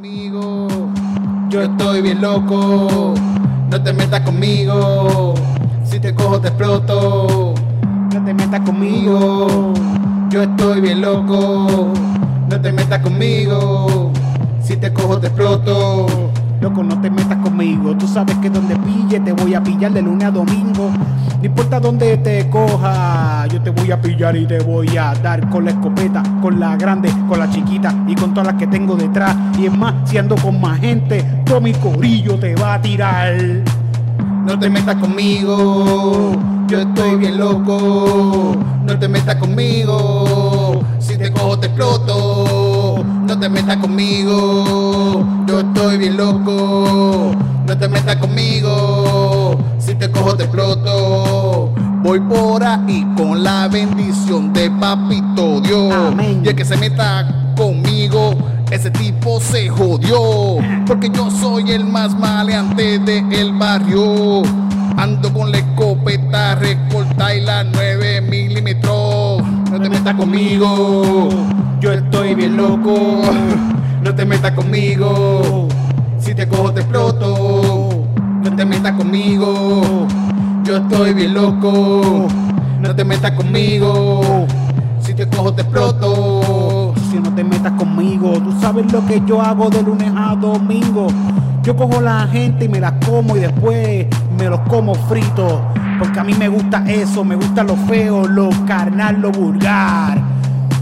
conmigo. Yo estoy bien loco. No te metas conmigo. Si te cojo te exploto. No te metas conmigo. Yo estoy bien loco. No te metas conmigo. Si te cojo te exploto. Loco, no te metas conmigo. Tú sabes que donde pille te voy a pillar de lunes a domingo. No importa dónde te coja, voy a pillar y te voy a dar con la escopeta, con la grande, con la chiquita y con todas las que tengo detrás. Y es más, si ando con más gente, todo mi corillo te va a tirar. No te metas conmigo, yo estoy bien loco. No te metas conmigo, si te cojo te exploto. No te metas conmigo, yo estoy bien loco. No te metas conmigo, si te cojo te exploto. Voy por ahí con la bendición de Papito Dios. Amén. Y el que se meta conmigo, ese tipo se jodió. Porque yo soy el más maleante del barrio. Ando con la escopeta recorta y la 9 milímetros. No te metas conmigo, yo estoy bien loco. No te metas conmigo, si te cojo te exploto. No te metas conmigo, yo estoy bien loco. No te metas conmigo, si te cojo te exploto. Si no te metas conmigo, tú sabes lo que yo hago de lunes a domingo. Yo cojo la gente y me las como y después me los como fritos. Porque a mí me gusta eso, me gusta lo feo, lo carnal, lo vulgar.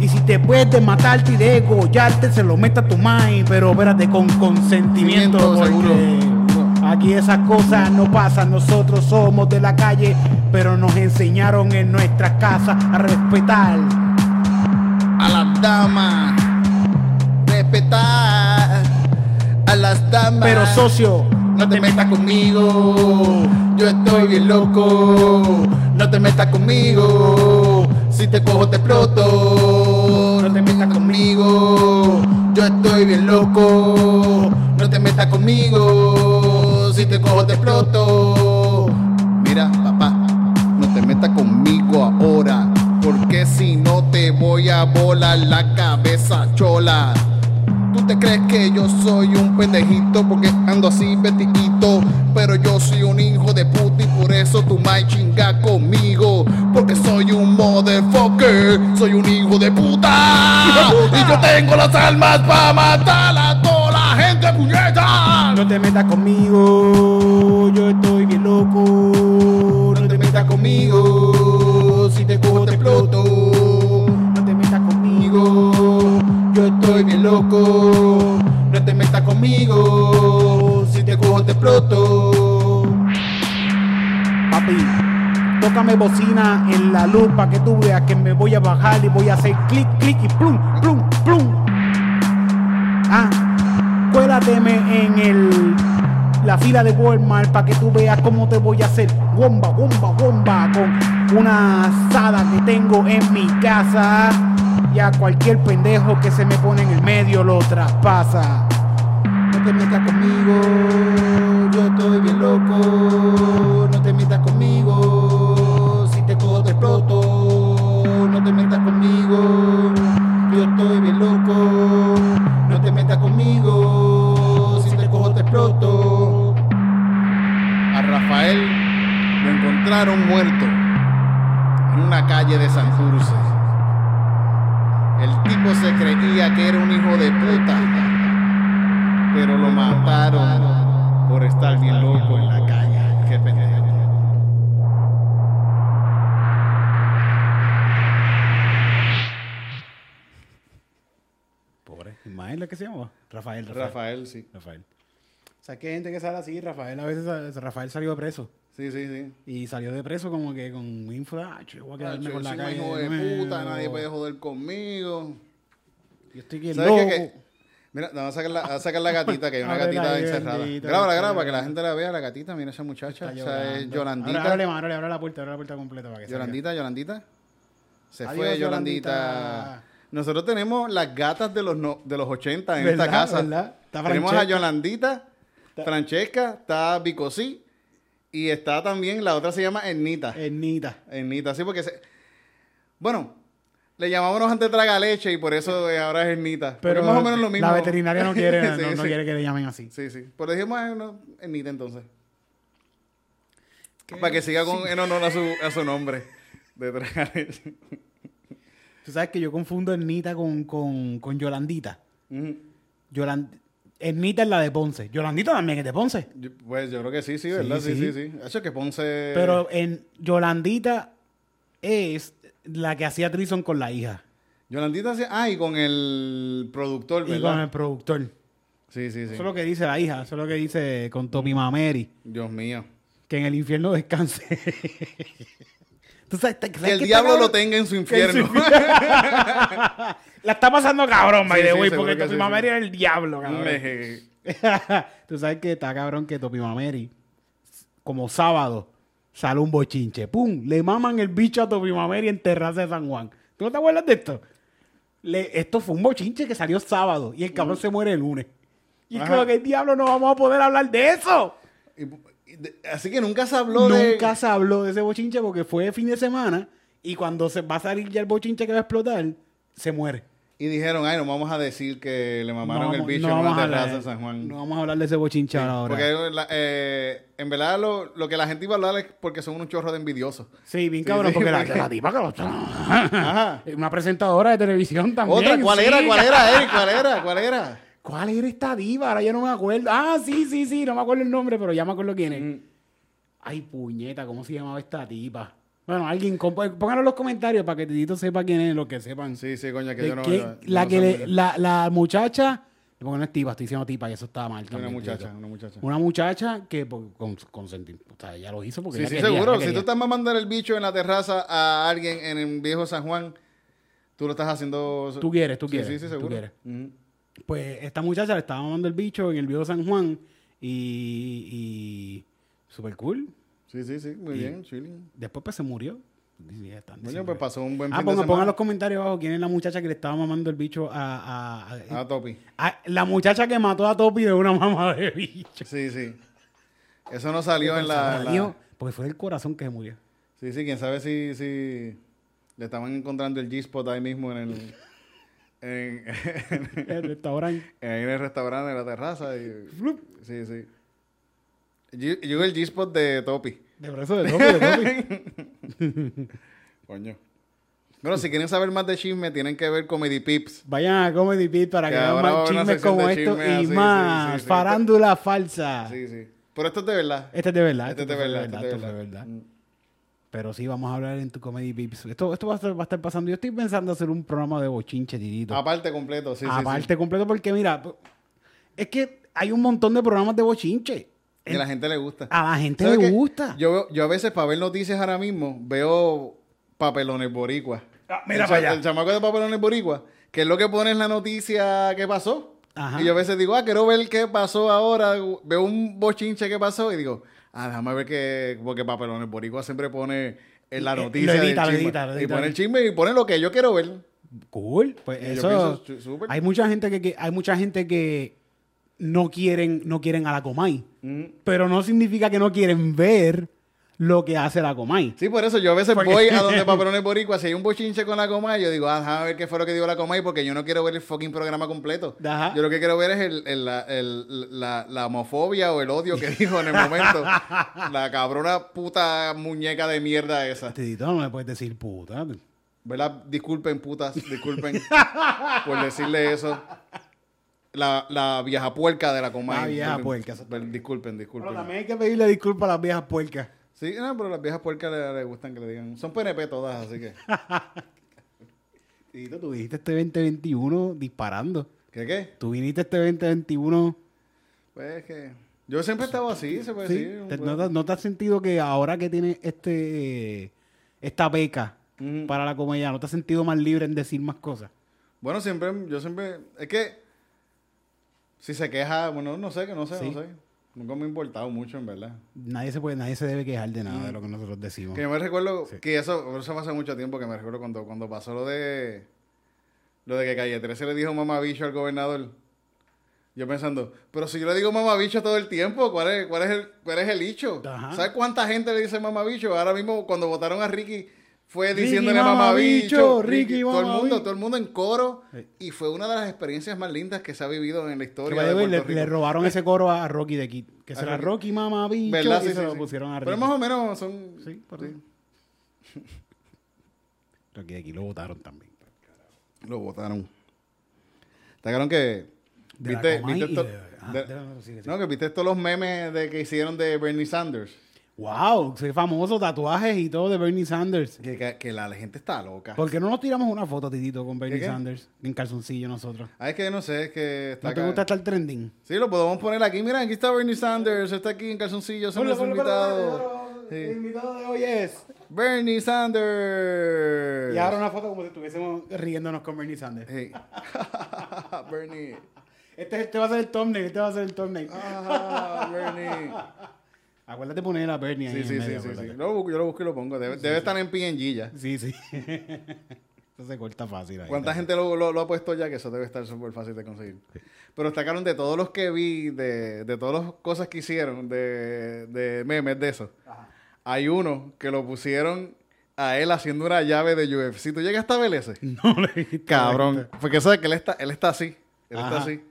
Y si te puedes de matarte y de degollarte, se lo meta a tu mind, pero espérate con consentimiento. Seguro. Aquí esas cosas no pasan, nosotros somos de la calle, pero nos enseñaron en nuestras casas a respetar. a las damas, respetar a las damas. Pero socio, no te metas conmigo, yo estoy bien loco. No te metas conmigo, si te cojo te exploto. No te metas conmigo, yo estoy bien loco. No te metas conmigo, te cojo te exploto. Mira, papá, no te metas conmigo ahora, porque si no te voy a volar la cabeza chola. Tú te crees que yo soy un pendejito porque ando así vestidito, pero yo soy un hijo de puta y por eso tú me chinga conmigo, porque soy un motherfucker, soy un hijo de puta, y yo tengo las almas para matar te metas conmigo, yo estoy bien loco. No te metas conmigo, si te cojo te exploto. no te metas conmigo. yo estoy bien loco. No te metas conmigo, si te cojo te exploto. Papi, tócame bocina en la luz para que tú veas que me voy a bajar y voy a hacer clic, clic y plum, plum. En el la fila de Walmart para que tú veas cómo te voy a hacer bomba, bomba, bomba con una asada que tengo en mi casa. Y a cualquier pendejo que se me pone en el medio lo traspasa. No te metas conmigo, yo estoy bien loco. Encontraron muerto en una calle de Santurce. El tipo se creía que era un hijo de puta, pero lo mataron por estar bien loco en la calle. Qué pendejo. Pobre. Ismael, ¿qué se llama? Rafael, Rafael. Rafael, sí. Rafael. O sea, que hay gente que sale así, Rafael a veces Rafael salió preso. Sí, sí, sí. Y salió de preso como que con info, ah, yo voy a quedarme con la calle. hijo me- de puta, nadie puede joder conmigo. Yo estoy ¿Sabes loco. qué? Que- Mira, vamos a sacar, la, a sacar la gatita, que hay una gatita encerrada. Grábala, graba, para que la gente la vea, la gatita. Mira esa muchacha. Está Esa es. Yolandita. Ábrale, más, ábrale, abre la puerta, abre la puerta completa para que. Yolandita, Yolandita. Se Adiós, fue Yolandita. Yolandita. Nosotros tenemos las gatas de los, no- de los 80 en ¿Verdad? esta casa. ¿Verdad? Está tenemos a. Yolandita, Francesca, está Bicosí y está también, la otra se llama Ernita. Ernita. Ernita, sí, porque se... Bueno, Le llamábamos antes traga leche y por eso eh, ahora es Ernita. Pero Pero es más o menos lo mismo. la veterinaria no quiere, Sí, no, no sí. quiere que le llamen así. Sí, sí. Pero dijimos eh, no, Ernita entonces. Para que siga con, en honor a su, a su nombre. De traga leche. Tú sabes que yo confundo Ernita con, con, con Yolandita. Yoland... Ernita es la de Ponce. Yolandita también es de Ponce. Pues yo creo que sí, sí, ¿verdad? Sí, Sí, sí, sí. Eso es que Ponce... Pero en Yolandita es la que hacía Trison con la hija. Yolandita hacía... Ah, y con el productor, Y ¿verdad? con el productor. Sí, sí, sí. Eso es lo que dice la hija. Eso es lo que dice con Topi Mameri. Dios mío. Que en el infierno descanse. ¿Tú sabes, sabes Que el diablo lo tenga en su infierno. La está pasando cabrón, by the sí, way, porque que Topi sí, Mameri sí. era el diablo, cabrón. Me- Tú sabes que está cabrón que Topi Mameri, como sábado, sale un bochinche. ¡Pum! Le maman el bicho a Topi Mameri en Terraza de San Juan. ¿Tú no te acuerdas de esto? Le- esto fue un bochinche que salió sábado y el cabrón se muere el lunes. Y como que el diablo no vamos a poder hablar de eso. y- y de- así que nunca se habló de... Nunca se habló de ese bochinche porque fue fin de semana y cuando se va a salir ya el bochinche que va a explotar, se muere. Y dijeron, ay, no vamos a decir que le mamaron No el bicho no en una terraza en San Juan. No vamos a hablar de ese bochinche ahora. Porque la- eh, en verdad lo, lo que la gente iba a hablar es porque son unos chorros de envidiosos. Sí, bien Sí, cabrón, sí, porque la, porque- la tipa que lo Ajá. Una presentadora de televisión también. Otra, ¿cuál sí. era? ¿Cuál era, Eric? ¿Cuál era? ¿Cuál era? ¿Cuál era esta diva? Ahora yo no me acuerdo. Ah, sí, sí, sí, no me acuerdo el nombre, pero ya me acuerdo quién es. Mm. Ay, puñeta, ¿cómo se llamaba esta tipa? Bueno, alguien, pónganlo en los comentarios para que Titito sepa quién es, lo que sepan. Sí, sí, coña, que yo no... que- yo- la no que le- la, la muchacha, porque no es tipa, estoy diciendo tipa y eso estaba mal Una también. muchacha, Titito. una muchacha. Una muchacha que por- con consentir, o sea, ella lo hizo porque Sí, ella sí, quería, seguro. ella Si tú estás mamando el bicho en la terraza a alguien en el viejo San Juan, tú lo estás haciendo... Tú quieres, tú quieres. Sí, sí, tú seguro. quieres. Ujú. Pues esta muchacha le estaba mamando el bicho en el viejo San Juan y, y super cool. Sí, sí, sí, muy Y- bien, chilling. Después pues se murió. Diciendo- pues pasó un buen Ah, fin de semana. pongan los comentarios abajo quién es la muchacha que le estaba mamando el bicho a... a- a- Topi. a- la muchacha que mató a Topi de una mamá de bicho. Sí, sí. Eso no salió en la... en la- Dios, Porque fue el corazón que se murió. Sí, sí, quién sabe si, si le estaban encontrando el G-Spot ahí mismo en el... En, El restaurante. en el restaurante, en la terraza. Y, sí, sí. Yo yo el G-Spot de Topi. De eso de Topi, de Topi. Coño. Bueno, si quieren saber más de chisme, tienen que ver Comedy Pips. Vayan a Comedy Pit para que, Que vean más chismes como esto chisme y así, sí, más. sí, sí. Farándula falsa. Sí, sí. Pero esto es de verdad. Este es de verdad. Este es esto de verdad. este es de esto fue verdad. Pero sí, vamos a hablar en tu Comedy Pips. Esto, esto va, a estar, va a estar pasando. Yo estoy pensando hacer un programa de bochinche, Titito. Aparte completo, sí, sí, sí. Aparte completo, porque mira, es que hay un montón de programas de bochinche. Y a la gente le gusta. A la gente ¿Sabes le gusta. Yo, yo a veces para ver noticias ahora mismo veo papelones boricua. Ah, mira el, para allá. el chamaco de papelones boricua, que es lo que pone en la noticia que pasó. Ajá. Y yo a veces digo, ah, quiero ver qué pasó ahora. Veo un bochinche que pasó y digo, ah, déjame ver qué, porque papelones boricua siempre pone en la Eh, lo noticia del edita, lo edita, y pone el chisme y pone lo que yo quiero ver. Cool. Pues Y eso. súper. Hay mucha gente que, que- hay mucha gente que no quieren, no quieren a la Comay. Mm. Pero no significa que no quieren ver lo que hace la Comay. Sí, por eso yo a veces Porque- voy a donde Papelones Boricua, si hay un bochinche con la Comay, yo digo, ah, déjame ver qué fue lo que dijo la Comay, porque yo no quiero ver el fucking programa completo. Ajá. Yo lo que quiero ver es el, el- la, el- la- la homofobia o el odio que dijo en el momento. la cabrona puta muñeca de mierda esa. Titito, no me puedes decir puta. ¿Verdad? Disculpen, putas, disculpen por decirle eso. La, la vieja puerca de la Comay. La vieja puerca, Disculpen, Disculpen, disculpen. Pero también hay que pedirle disculpas a las viejas puercas. Sí, no, pero las viejas puercas le, le gustan que le digan. Son PNP todas, así que. Titito, tú viniste este 2021 disparando. ¿Qué qué? Tú viniste este 2021. Pues es que. Yo siempre he estado así, se puede ¿sí? decir. ¿Te- ¿No, te, no te has sentido que ahora que tienes este esta beca para la comedia, no te has sentido más libre en decir más cosas? Bueno, siempre, yo siempre. Es que. Si se queja, bueno, no sé, que no sé, Sí. no sé. Nunca me ha importado mucho, en verdad. Nadie se puede, nadie se debe quejar de nada de lo que nosotros decimos. Que yo me recuerdo Sí. que eso, eso hace mucho tiempo que me recuerdo cuando, cuando pasó lo de. Lo de que Calle 13 le dijo mamabicho al gobernador. Yo pensando, pero si yo le digo mamabicho todo el tiempo, ¿cuál es, cuál es, el, cuál es el hecho? Ajá. ¿Sabes cuánta gente le dice mamabicho? Ahora mismo, cuando votaron a Ricky, fue diciéndole mamabicho, mamabicho, Ricky Ricky, todo el mundo, mamabicho. todo el mundo en coro. Sí. Y fue una de las experiencias más lindas que se ha vivido en la historia de Puerto le, Rico. le robaron ese coro a Rocky de Kid. Que A será Rocky. Rocky Mama Bicho. ¿Verdad? Y Sí, se sí, lo pusieron a Pero más o menos son... Sí, por. Rocky de Kid lo votaron también. Lo votaron. Claro que... De ¿Viste, esto- de- ah, de- no, que viste todos los memes de que hicieron de Bernie Sanders. Wow, soy famoso, tatuajes y todo de Bernie Sanders. Que, que- que la gente está loca. ¿Por qué no nos tiramos una foto, Titito, con Bernie qué? Sanders? En calzoncillo nosotros. Ah, es que no sé, es que está ¿No te acá. gusta estar trending? Sí, lo podemos poner aquí. Mira, aquí está Bernie Sanders. Está aquí en calzoncillos. Es nuestro invitado. El Sí. invitado de hoy es... Bernie Sanders. Y ahora una foto como si estuviésemos riéndonos con Bernie Sanders. Sí. Bernie. Este, este va a ser el thumbnail, este va a ser el thumbnail. Ah, Bernie. Acuérdate poner a Bernie ahí Sí, en sí, sí, medio, sí, sí. Lo yo lo busco y lo pongo. Debe, debe estar en PNG ya. Sí, sí. Eso se corta fácil ahí. ¿Cuánta gente lo, lo- lo ha puesto ya? Que eso debe estar súper fácil de conseguir. Pero destacaron de todos los que vi, de, de todas las cosas que hicieron, de, de memes de eso. Hay uno que lo pusieron a él haciendo una llave de UFC. ¿Tú llegaste a ver ese? No le visto. Cabrón. Porque sabes que él está, él está así. Él Ajá. está así.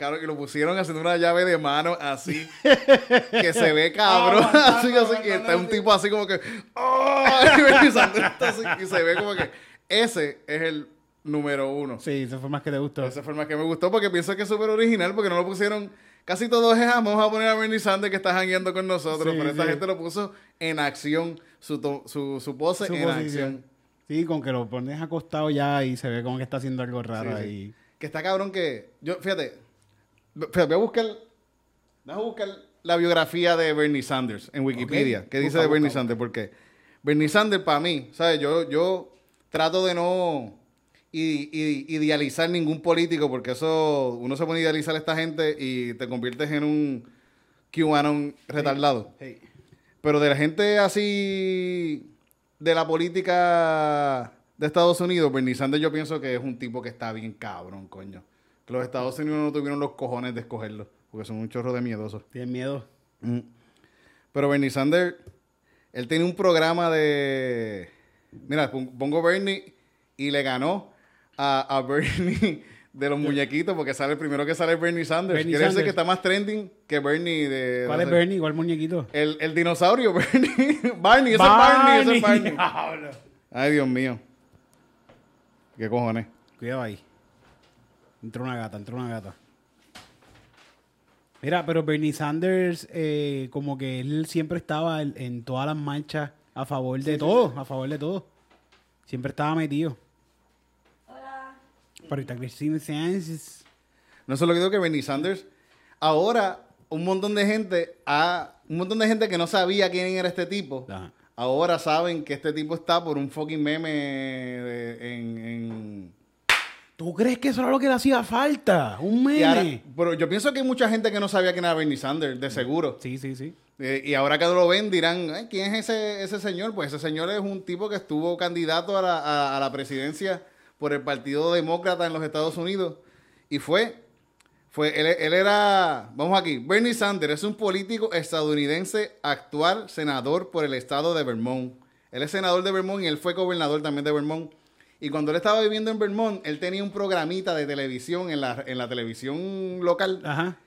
Claro, y lo pusieron haciendo una llave de mano así. que se ve cabrón. Así, así. Y aguantando está un así. tipo así como que. ¡Oh! Y así, se ve como que. Ese es el número uno. Sí, eso fue más que te gustó. Esa fue más que me gustó porque pienso que es súper original porque no lo pusieron. Casi todos es, "Ah, vamos a poner a Bernie Sanders que está jangueando con nosotros. Sí, pero esta sí. gente lo puso en acción. Su, to- su, su pose Su en posición. acción. Sí, con que lo pones acostado ya y se ve como que está haciendo algo raro sí. ahí. Que está cabrón que. Yo, fíjate. Voy a buscar. Voy a buscar la biografía de Bernie Sanders en Wikipedia. ¿Qué dice Busca, de Bernie busca, Sanders? Porque Bernie Sanders, para mí, ¿sabes? Yo, yo trato de no idealizar ningún político porque eso. Uno se pone a idealizar a esta gente y te conviertes en un QAnon retardado. Hey. Pero de la gente así de la política de Estados Unidos, Bernie Sanders yo pienso que es un tipo que está bien cabrón, coño. Que los Estados Unidos no tuvieron los cojones de escogerlo, porque son un chorro de miedosos. ¿Tienes miedo? Mm. Pero Bernie Sanders, él tiene un programa de... Mira, pon- pongo Bernie y le ganó a, a Bernie de los muñequitos, porque sale el primero que sale Bernie Sanders. Bernie Quiere decir que está más trending que Bernie de... ¿Cuál es Bernie? ¿Cuál muñequito? el, el dinosaurio, Bernie. Barney, ese es Barney, ese es Barney. Ay, Dios mío. ¿Qué cojones? Cuidado ahí. Entró una gata, entró una gata. Mira, pero Bernie Sanders, eh, como que él siempre estaba en, todas las marchas a favor de todo, a favor de todo. Siempre estaba metido. Hola. Pero está Cristina Sánchez. No sé lo que digo que Bernie Sanders. Ahora, un montón de gente ha, un montón de gente que no sabía quién era este tipo. Ajá. Ahora saben que este tipo está por un fucking meme de- en- ¿Tú crees que eso era lo que le hacía falta? Un y ahora- meme. pero yo pienso que hay mucha gente que no sabía quién era Bernie Sanders, de seguro. Sí, sí, sí. Eh, y ahora que lo ven dirán, "Ay, ¿quién es ese, ese señor? Pues ese señor es un tipo que estuvo candidato a la, a- a la presidencia por el Partido Demócrata en los Estados Unidos. Y fue, fue él, él era, vamos aquí, Bernie Sanders es un político estadounidense actual senador por el estado de Vermont. Él es senador de Vermont y él fue gobernador también de Vermont. Y cuando él estaba viviendo en Vermont, él tenía un programita de televisión en la, en la televisión local Ajá.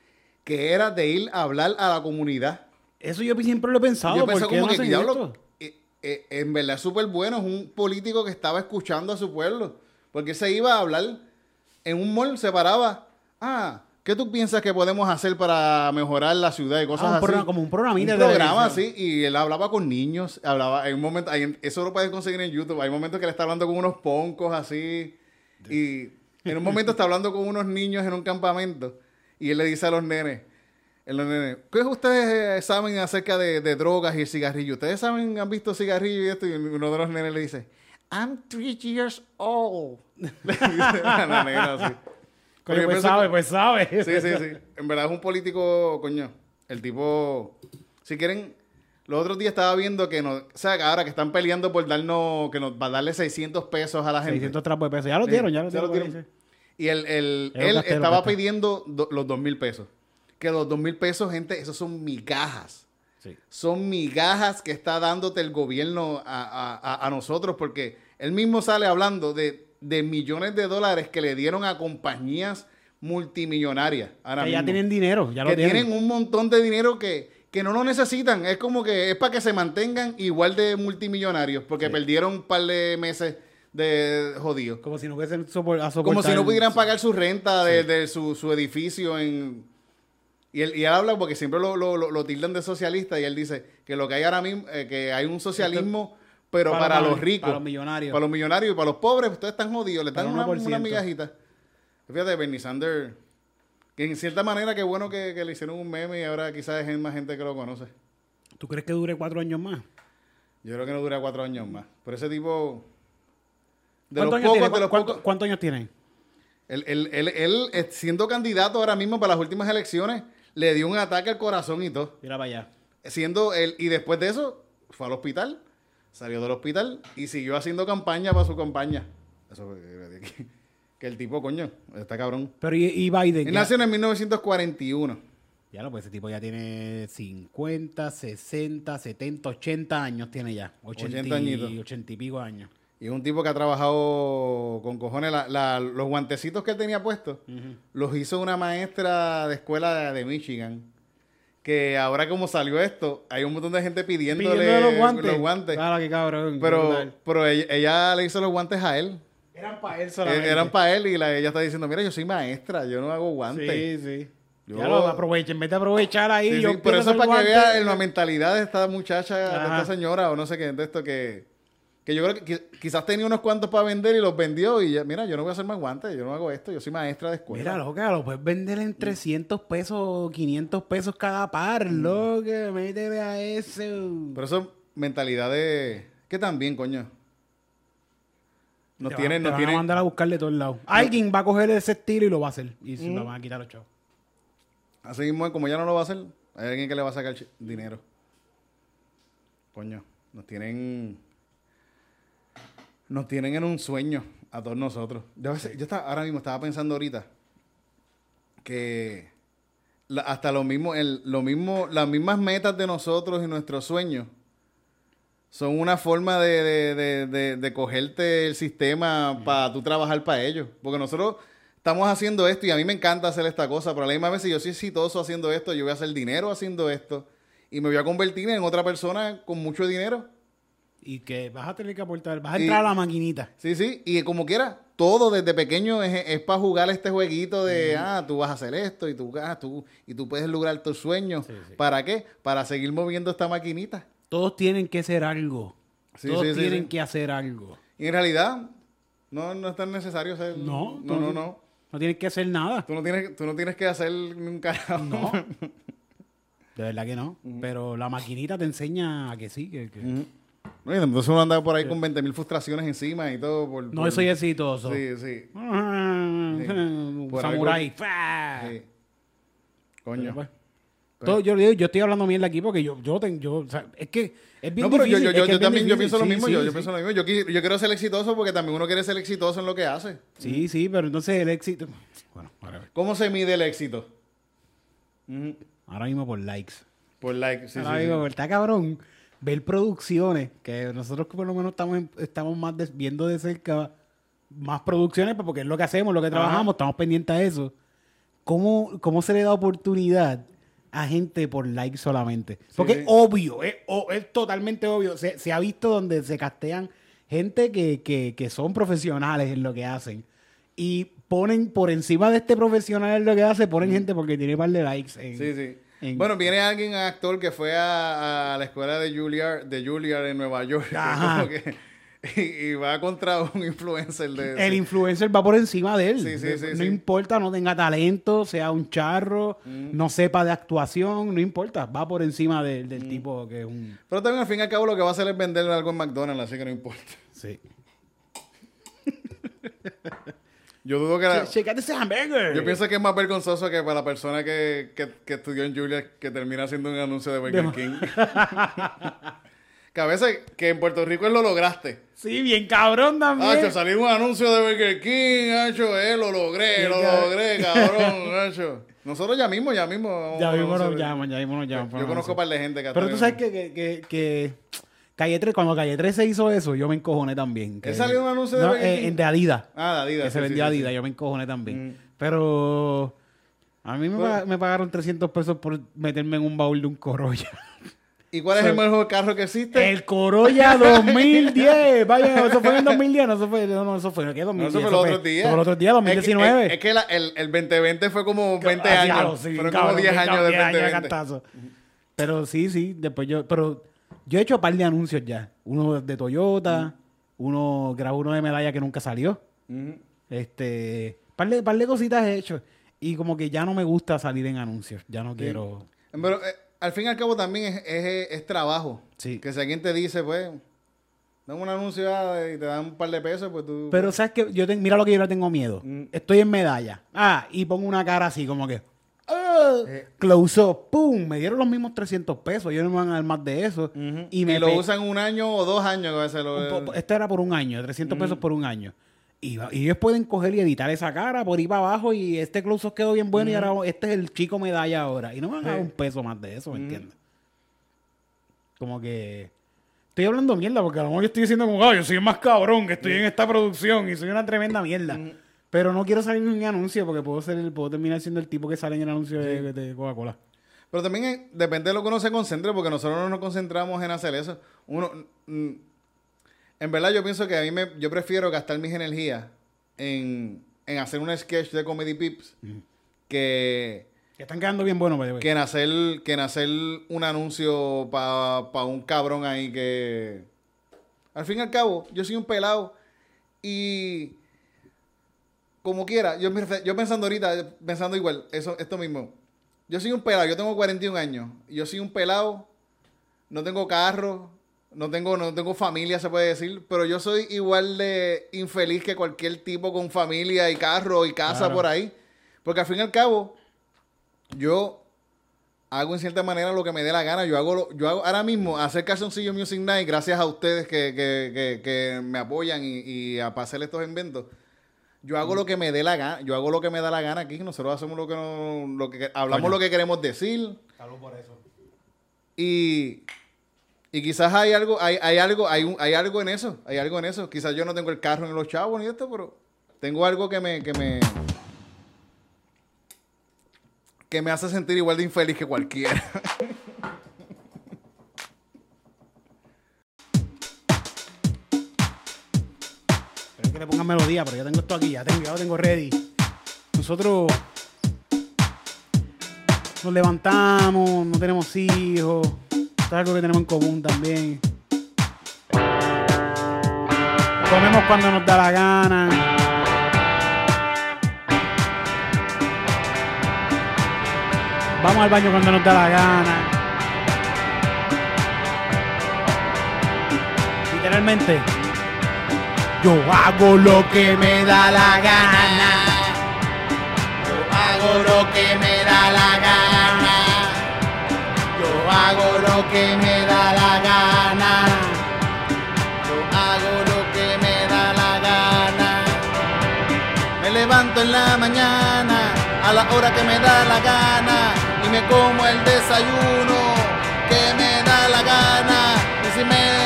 que era de ir a hablar a la comunidad. Eso yo siempre lo he pensado. Yo ¿por pensé qué como no que, diablo, eh, eh, en verdad es súper bueno. Es un político que estaba escuchando a su pueblo. Porque se iba a hablar en un mall, se paraba. Ah, ¿qué tú piensas que podemos hacer para mejorar la ciudad y cosas Ah, un así? programa- como un programita Un de programa televisión. así. Y él hablaba con niños. Hablaba, hay un momento, hay- eso lo puedes conseguir en YouTube. Hay momentos que él está hablando con unos poncos así. Y en un momento está hablando con unos niños en un campamento. Y él le dice a los nenes, el nene, ¿Qué ustedes eh, saben acerca de, de drogas y el cigarrillo? ¿Ustedes saben, han visto cigarrillo y esto? Y uno de los nenes le dice, I'm three years old. Le dice a la nena así. Porque pues sabe, que- pues sabe. Sí, sí, sí. En verdad es un político, coño. El tipo, si quieren, los otros días estaba viendo que nos, o sea, que ahora que están peleando por darnos, que nos va a darle 600 pesos a la gente. 600 trapos de peso. Ya lo Sí, dieron, ya lo ya lo dieron. dieron. Y el, él estaba pidiendo do- los dos mil pesos. Que los dos mil pesos, gente, esos son migajas. Sí. son migajas que está dándote el gobierno a, a- a- a nosotros, porque él mismo sale hablando de, de millones de dólares que le dieron a compañías multimillonarias. ahora Que ya tienen dinero, ya lo que tienen. tienen un montón de dinero que, que no lo necesitan. Es como que es para que se mantengan igual de multimillonarios, porque perdieron un par de meses de jodidos. Como si no hubiesen a. Como si no pudieran pagar su renta de, de su, su edificio en... Y él, y él habla porque siempre lo, lo, lo- lo tildan de socialista y él dice que lo que hay ahora mismo, eh, que hay un socialismo, pero para, los ricos. Para los millonarios. Para los millonarios y para los pobres, ustedes están jodidos, le dan una, 1%. una migajita. Fíjate, Bernie Sanders, que en cierta manera qué bueno que, que le hicieron un meme y ahora quizás hay más gente que lo conoce. ¿Tú crees que dure cuatro años más? Yo creo que no dura cuatro años más. Pero ese tipo... De ¿Cuántos los años tiene? pocos, de los ¿Cuánto- pocos... ¿Cuántos años tiene? Él, él- él- él, eh, siendo candidato ahora mismo para las últimas elecciones, le dio un ataque al corazón y todo. Mira para allá. Siendo él, y después de eso, fue al hospital, salió del hospital y siguió haciendo campaña para su campaña. Eso fue- que, que el tipo, coño, está cabrón. Pero ¿y, y Biden? Él nació en el 1941. Ya lo, pues ese tipo ya tiene 50, 60, 70, 80 años tiene ya. 80, 80 añitos. y 80 y pico años. Y es un tipo que ha trabajado con cojones. La- la- los guantecitos que él tenía puestos los hizo una maestra de escuela de, de Michigan. Que ahora como salió esto, hay un montón de gente pidiéndole Pidiéndole los guantes. los guantes. Claro, qué cabrón. Pero, pero ella, ella le hizo los guantes a él. Eran para él Eh, solamente. Eran para él y la- ella está diciendo, mira, yo soy maestra, yo no hago guantes. Sí, sí. Yo- Ya lo aprovechen. En vez de aprovechar ahí. Sí, yo sí, pero eso a es para que vea la mentalidad de esta muchacha, de esta señora o no sé qué, de esto que, que yo creo que qui- quizás tenía unos cuantos para vender y los vendió y ya, mira, yo no voy a hacer más guantes, yo no hago esto, yo soy maestra de escuela. Mira, loca, lo puedes vender en 300 pesos, 500 pesos cada par, Mm. loca. Métele a eso. Pero eso es mentalidad de... que también, coño. Nos Te tienen, van, te nos van tienen... a mandar a buscar de todos lados. Alguien va a coger ese estilo y lo va a hacer. Y se lo van a quitar los chavos. Así mismo, como ya no lo va a hacer, hay alguien que le va a sacar dinero. Coño, nos tienen. Nos tienen en un sueño a todos nosotros. Yo, estaba, ahora mismo estaba pensando ahorita que la- hasta lo mismo, el, lo mismo, las mismas metas de nosotros y nuestros sueños son una forma de, de, de, de- de cogerte el sistema para tú trabajar para ellos. Porque nosotros estamos haciendo esto y a mí me encanta hacer esta cosa, pero a la misma vez si yo soy exitoso haciendo esto, yo voy a hacer dinero haciendo esto y me voy a convertir en otra persona con mucho dinero. Y que vas a tener que aportar. Vas a Y- entrar a la maquinita. Sí, sí, y como quiera, todo desde pequeño es, para jugar este jueguito de, ah, tú vas a hacer esto y tú, ah, tú, y tú puedes lograr tus sueños. Sí, sí. ¿Para qué? Para seguir moviendo esta maquinita. Todos tienen que ser algo. Sí, Todos tienen que hacer algo. Y en realidad, no, no es tan necesario ser... No, no, no. no. No tienes que hacer nada. Tú no tienes, tú no tienes que hacer un carajo. No. De verdad que no. Pero la maquinita te enseña a que sí. Que. No, y entonces uno anda por ahí con 20 mil frustraciones encima y todo. Por, No por- soy exitoso. Sí, sí. Samurai. algo- ¡Fa! sí. Coño. Pues, todo- yo, yo estoy hablando bien aquí porque yo, yo, ten- yo o sea, es que es bien No, pero yo, difícil. yo, yo, también yo pienso lo Sí, mismo. sí, yo, yo sí. pienso lo mismo. Yo, qui- yo quiero ser exitoso porque también uno quiere ser exitoso en lo que hace. Sí, sí, pero entonces el éxito. Bueno, ahora, ¿Cómo se mide el éxito? Ahora mismo por likes. Por like. Sí, ahora sí, mismo, sí. por- está cabrón. Ver producciones, que nosotros por lo menos estamos, estamos más de- viendo de cerca más producciones, pues, porque es lo que hacemos, lo que trabajamos, estamos pendientes a eso. ¿Cómo, cómo se le da oportunidad a gente por like solamente? Porque sí. es obvio, es, totalmente obvio. Se, se ha visto donde se castean gente que, que, que son profesionales en lo que hacen. Y ponen por encima de este profesional en lo que hace, ponen gente porque tiene un par de likes. en- Sí, sí. En- Bueno, viene alguien, actor, que fue a, a la escuela de Juilliard, de Juilliard en Nueva York. Ajá. como que- y, y va contra un influencer de... El sí. influencer va por encima de él. Sí, sí, sí, no importa, no tenga talento, sea un charro, Mm. no sepa de actuación, no importa. Va por encima de- Mm. del tipo que es un... Pero también al fin y al cabo lo que va a hacer es venderle algo en McDonald's, así que no importa. Sí. Yo dudo que... la- Checate ese hamburger. yo pienso que es más vergonzoso que para la persona que, que, que estudió en Juilliard que termina haciendo un anuncio de Burger De- King. que a veces que en Puerto Rico él lo lograste. Sí, bien cabrón también. Hacho, salió un anuncio de Burger King, Hacho, eh, lo logré, lo cabrón. logré, cabrón, Hacho. Nosotros ya mismo, ya mismo. Ya mismo nos llaman, ya mismo nos llaman. Yo conozco un par de gente que Pero tú sabes que, que, que, que Calle 3, cuando Calle 3 se hizo eso, yo me encojoné también. Que, ¿Él salió un anuncio de no, eh, de Adidas. Ah, de Adidas. que se sí, vendió sí, Adidas, sí. yo me encojoné también. Mm. Pero a mí me, Pues- pag- me pagaron 300 pesos por meterme en un baúl de un Corolla. ¿Y cuál es el mejor carro que existe? El Corolla 2010. Vaya, eso fue en el 2010, no, eso fue, no, no, eso fue, ¿qué 2010? No, eso fue los otros días. Eso fue los otros días, 2019. Es que, es que la- el, el 2020 fue como 20 Ah, años. diablo, sí, Fueron cabrón, como 10 sí, años del 10 de 2020. cantazo. Pero sí, sí, después yo, pero yo he hecho un par de anuncios ya. Uno de Toyota, uno, grabé uno de medalla que nunca salió. Ujú. Este, par de, par de cositas he hecho. Y como que ya no me gusta salir en anuncios. Ya no quiero. Pero eh, al fin y al cabo también es, es- es trabajo. Sí. Que si alguien te dice, pues, dan un anuncio y te dan un par de pesos, pues tú... Pero sabes que yo te- mira lo que yo le tengo miedo. Mm. Estoy en medalla. Ah, y pongo una cara así como que. Ah, Eh. Close up, pum, me dieron los mismos 300 pesos. Ellos no me van a dar más de eso. Y Y, me lo usan un año o dos años. A veces lo, Este era por un año, 300 Mm. pesos por un año. Y, ellos pueden coger y editar esa cara por ir para abajo y este close up quedó bien bueno y ahora este es el chico medalla ahora. Y no me van a dar un peso más de eso, ¿me entiendes? Como que... Estoy hablando mierda porque a lo mejor yo estoy diciendo como, "Ah, yo soy el más cabrón que estoy en esta producción y soy una tremenda mierda. Pero no quiero salir en un anuncio porque puedo ser puedo terminar siendo el tipo que sale en el anuncio de, de Coca-Cola. Pero también eh, depende de lo que uno se concentre, porque nosotros no nos concentramos en hacer eso. Uno, mm, en verdad, yo pienso que a mí me, yo prefiero gastar mis energías en, en hacer un sketch de Comedy Pips que, Que están quedando bien buenos, que, en hacer, que en hacer un anuncio para un cabrón ahí que. Al fin y al cabo, yo soy un pelado y. Como quiera, yo, pensando ahorita, pensando igual, eso, esto mismo. Yo soy un pelado, yo tengo 41 años. Yo soy un pelado, no tengo carro, no tengo, no tengo familia, se puede decir, pero yo soy igual de infeliz que cualquier tipo con familia y carro y casa Claro. por ahí. Porque al fin y al cabo, yo hago en cierta manera lo que me dé la gana. Yo hago, lo- yo hago ahora mismo hacer Calzoncillo Music Night, gracias a ustedes que, que, que, que me apoyan y, y a hacer estos inventos. Yo hago lo que me dé la gana, yo hago lo que me da la gana aquí. Nosotros hacemos lo que, no- lo que hablamos Coño. lo que queremos decir. Salud por eso. Y, y quizás hay algo, hay, hay algo, hay, un- hay algo en eso, hay algo en eso. Quizás yo no tengo el carro ni los chavos ni esto, pero tengo algo que me, que me, que me hace sentir igual de infeliz que cualquiera. que le pongan melodía, pero ya tengo esto aquí, ya tengo, ya lo tengo ready. Nosotros nos levantamos, no tenemos hijos. Es algo que tenemos en común también. Comemos cuando nos da la gana. Vamos al baño cuando nos da la gana. Literalmente, yo hago lo que me da la gana. Yo hago lo que me da la gana. Yo hago lo que me da la gana. Yo hago lo que me da la gana. Me levanto en la mañana a la hora que me da la gana y me como el desayuno que me da la gana. Y si me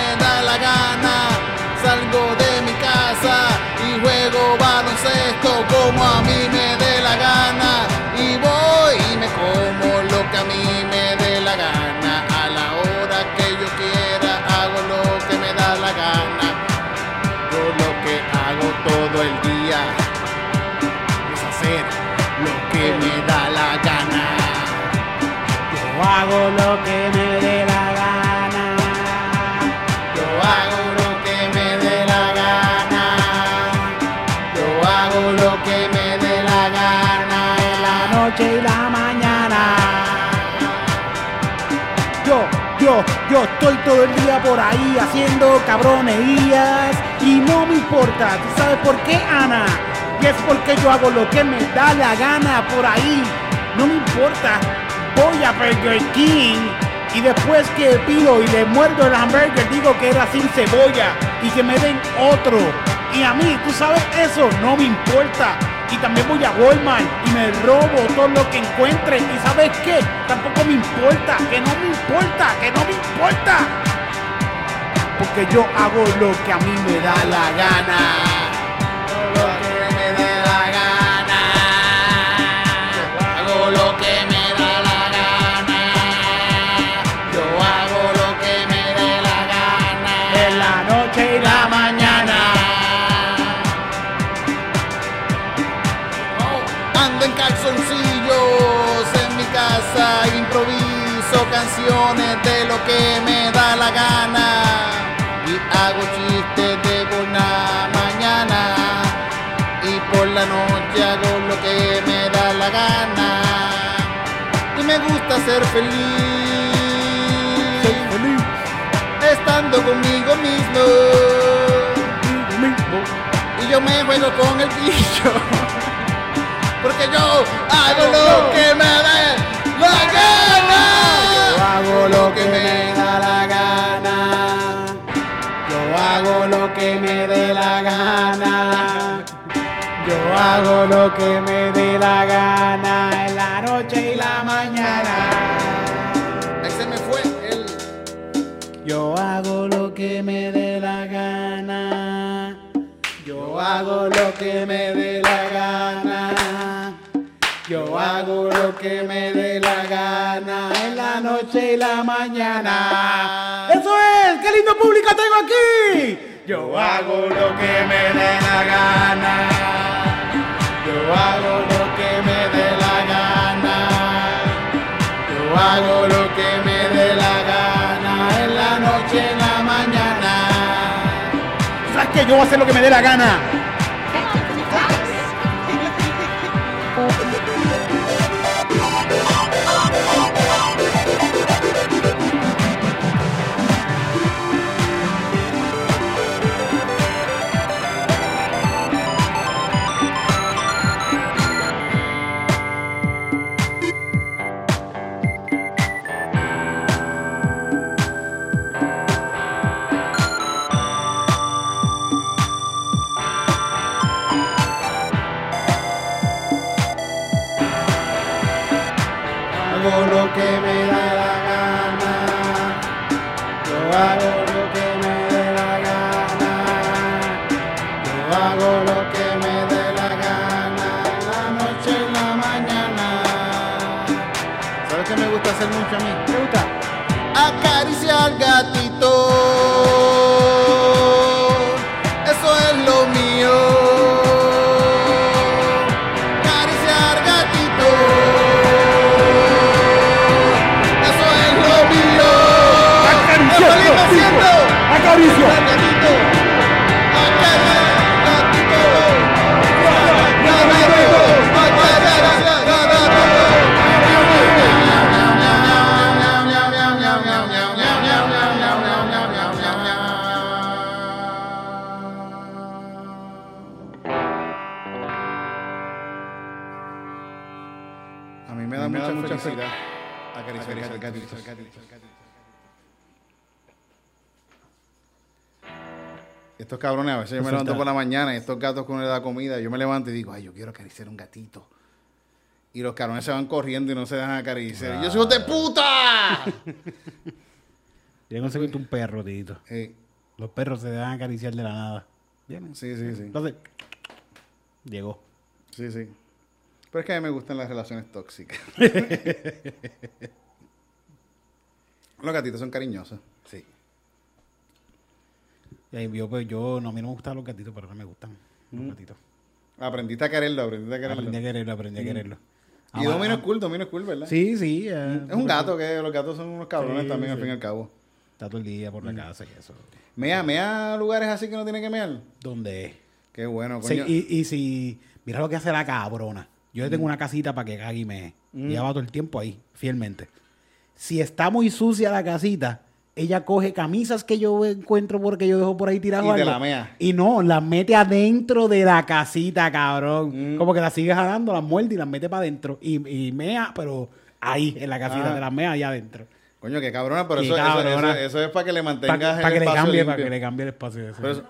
baloncesto como a mí me dé la gana. Y voy y me como lo que a mí me dé la gana. A la hora que yo quiera, hago lo que me da la gana. Yo lo que hago todo el día es hacer lo que me da la gana. Yo hago lo que yo, estoy todo el día por ahí haciendo cabronerías y no me importa. ¿Tú sabes por qué, Ana? Y es porque yo hago lo que me da la gana por ahí. No me importa. Voy a Burger King y después que pido y le muerdo el hamburger digo que era sin cebolla y que me den otro. Y a mí, ¿tú sabes eso? No me importa. Y también voy a Walmart y me robo todo lo que encuentre. ¿Y sabes qué? Tampoco me importa, que no me importa, que no me importa. Porque yo hago lo que a mí me da la gana. Ser feliz. Estando conmigo mismo. Y yo me juego con el bicho. Porque yo hago lo que me dé la gana. Yo hago lo que me da la gana. Yo hago lo que me dé la gana. Yo hago lo que me dé la gana en la noche y la mañana. Yo hago lo que me dé la gana. Yo hago lo que me dé la gana. Yo hago lo que me dé la gana en la noche y la mañana. ¡Eso es! ¡Qué lindo público tengo aquí! Yo hago lo que me dé la gana. Yo hago lo que me dé la gana. Yo hago lo que me Yo voy a hacer lo que me dé la gana. Estos cabrones, a veces yo me levanto por la mañana y estos gatos que uno le da comida, yo me levanto y digo, ay, yo quiero acariciar un gatito. Y los cabrones se van corriendo y no se dejan acariciar. Y yo soy de puta. Ya conseguiste un perro, Tito. Eh, Los perros se dejan acariciar de la nada. Bien. sí, sí, sí. Entonces, llegó. Sí, sí. Pero es que a mí me gustan las relaciones tóxicas. los gatitos son cariñosos. Sí. Y ahí yo, pues, yo, no, a mí no me gustan los gatitos, pero no me gustan los gatitos. Aprendiste a quererlo, aprendiste a quererlo. Aprendí a quererlo, aprendí a quererlo. Y Domino es cool, Domino es cool, ¿verdad? Sí, sí. eh, Es un gato, que los gatos son unos cabrones Sí, también, al sí. fin y al cabo. Está todo el día por la casa y eso. Mea, mea lugares así que no tiene que mear. ¿Dónde es? Qué bueno, Sí, coño. y, y si, mira lo que hace la cabrona. Yo le tengo una casita para que cague y me. Va todo el tiempo ahí, fielmente. Si está muy sucia la casita, ella coge camisas que yo encuentro porque yo dejo por ahí tiradas Y te la mea. Y no, las mete adentro de la casita, cabrón. Mm. Como que las sigue jalando, las muerde y las mete para adentro. Y, y mea, pero ahí, en la casita, Ah. de las mea allá adentro. Coño, qué cabrona, pero Qué eso, eso- cabrona. eso- eso es para que le mantengas Para el que le cambie, limpio. para que le cambie el espacio. ese. Pero eso-.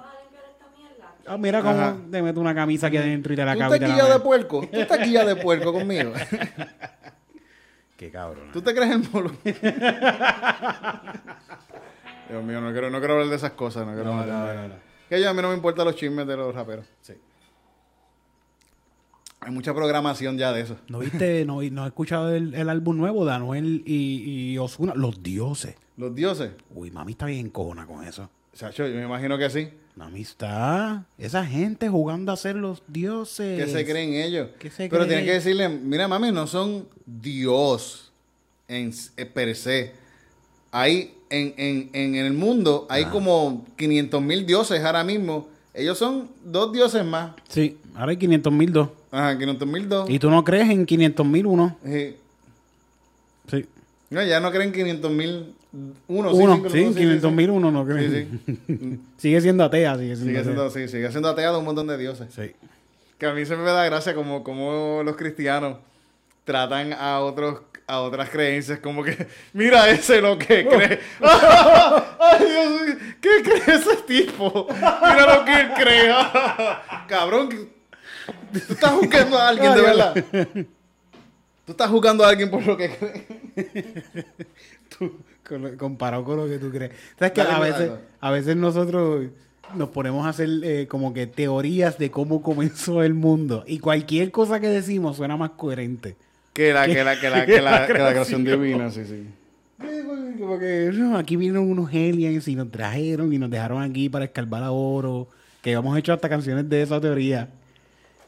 Ah, mira cómo Ajá. te meto una camisa aquí adentro y te la ¿Tú cago y estás guía de puerco? ¿Tú estás guía de puerco conmigo? Qué cabrón. ¿Tú te crees el molo? Dios mío, no quiero, no quiero hablar de esas cosas. No quiero No, hablar no, de- no, no. Que yo, a mí no me importan los chismes de los raperos. Sí. Hay mucha programación ya de eso. ¿No viste, no, no has escuchado el, el álbum nuevo de Anuel y, y Ozuna? Los dioses. Los dioses. Uy, mami está bien cojona con eso. Sacho, yo me imagino que sí. Mami está. Esa gente jugando a ser los dioses. ¿Qué se creen ellos? ¿Qué se Pero creen tienen que decirle, mira mami, no son Dios en s- eh, per se. Hay en, en, en el mundo hay como 500 mil dioses ahora mismo. Ellos son dos dioses más. Sí, ahora hay 500 mil dos. Ajá, 500 mil dos. ¿Y tú no crees en 500 mil uno? Sí. Sí. No, ya no creen 500 mil uno. uno, sí, no, 500 mil sí. uno no creo. Sí, sí. sigue siendo atea, sigue siendo Sigue atea. siendo, sí, sigue siendo ateado un montón de dioses. Sí. Que a mí se me da gracia como, como los cristianos tratan a otros a otras creencias como que mira ese lo que cree ay Dios mío, ¿qué cree ese tipo? mira lo que él cree cabrón tú estás juzgando a alguien de verdad tú estás juzgando a alguien por lo que cree Tú, con lo- comparado con lo que tú crees. ¿Sabes que a dale. veces, a veces nosotros nos ponemos a hacer eh, como que teorías de cómo comenzó el mundo y cualquier cosa que decimos suena más coherente. que la que la que la que la, que la creación divina sí sí Como que no, aquí vinieron unos aliens y nos trajeron y nos dejaron aquí para escarbar a oro. Que hemos hecho hasta canciones de esa teoría.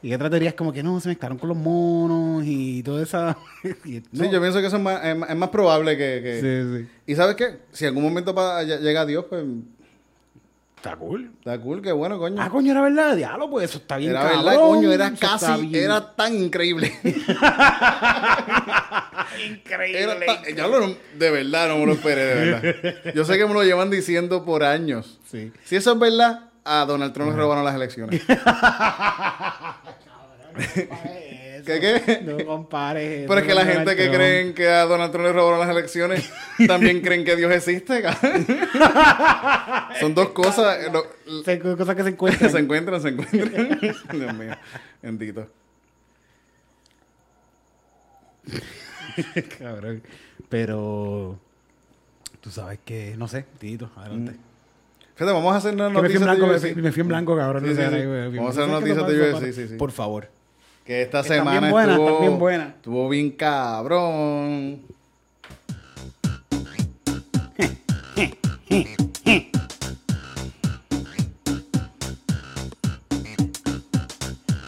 Y otra teoría es como que no, se mezclaron con los monos y toda esa. y no. sí yo pienso que eso es más, es más- es más probable que, que- Sí, sí. y sabes qué si algún momento llega Dios pues Está cool. Está cool, qué bueno, coño. Ah, coño, era verdad, diablo, pues eso está bien. era cabrón. verdad, coño, era casi, era tan increíble. increíble. Era ya lo- de verdad, no me lo esperé, de verdad. Yo sé que me lo llevan diciendo por años. Sí. Si eso es verdad, a Donald Trump le robaron las elecciones. ¿Qué, qué? No compares. Pero es que la Donald gente que Trump. creen que a Donald Trump le robaron las elecciones también creen que Dios existe. Son dos cosas lo- Se- cosas que se encuentran. se encuentran, se encuentran. Dios mío, bendito. Cabrón. Pero. Tú sabes que. No sé, Tito, adelante. Fíjate, vamos a hacer una Que me fui en noticia blanco, me fui, UFC. me fui en blanco, cabrón. Sí, no sé, sí, Vamos a hacer noticias Eso de UFC, sí, sí. Por favor. Que esta Están semana bien buenas, estuvo, bien buenas. estuvo bien cabrón.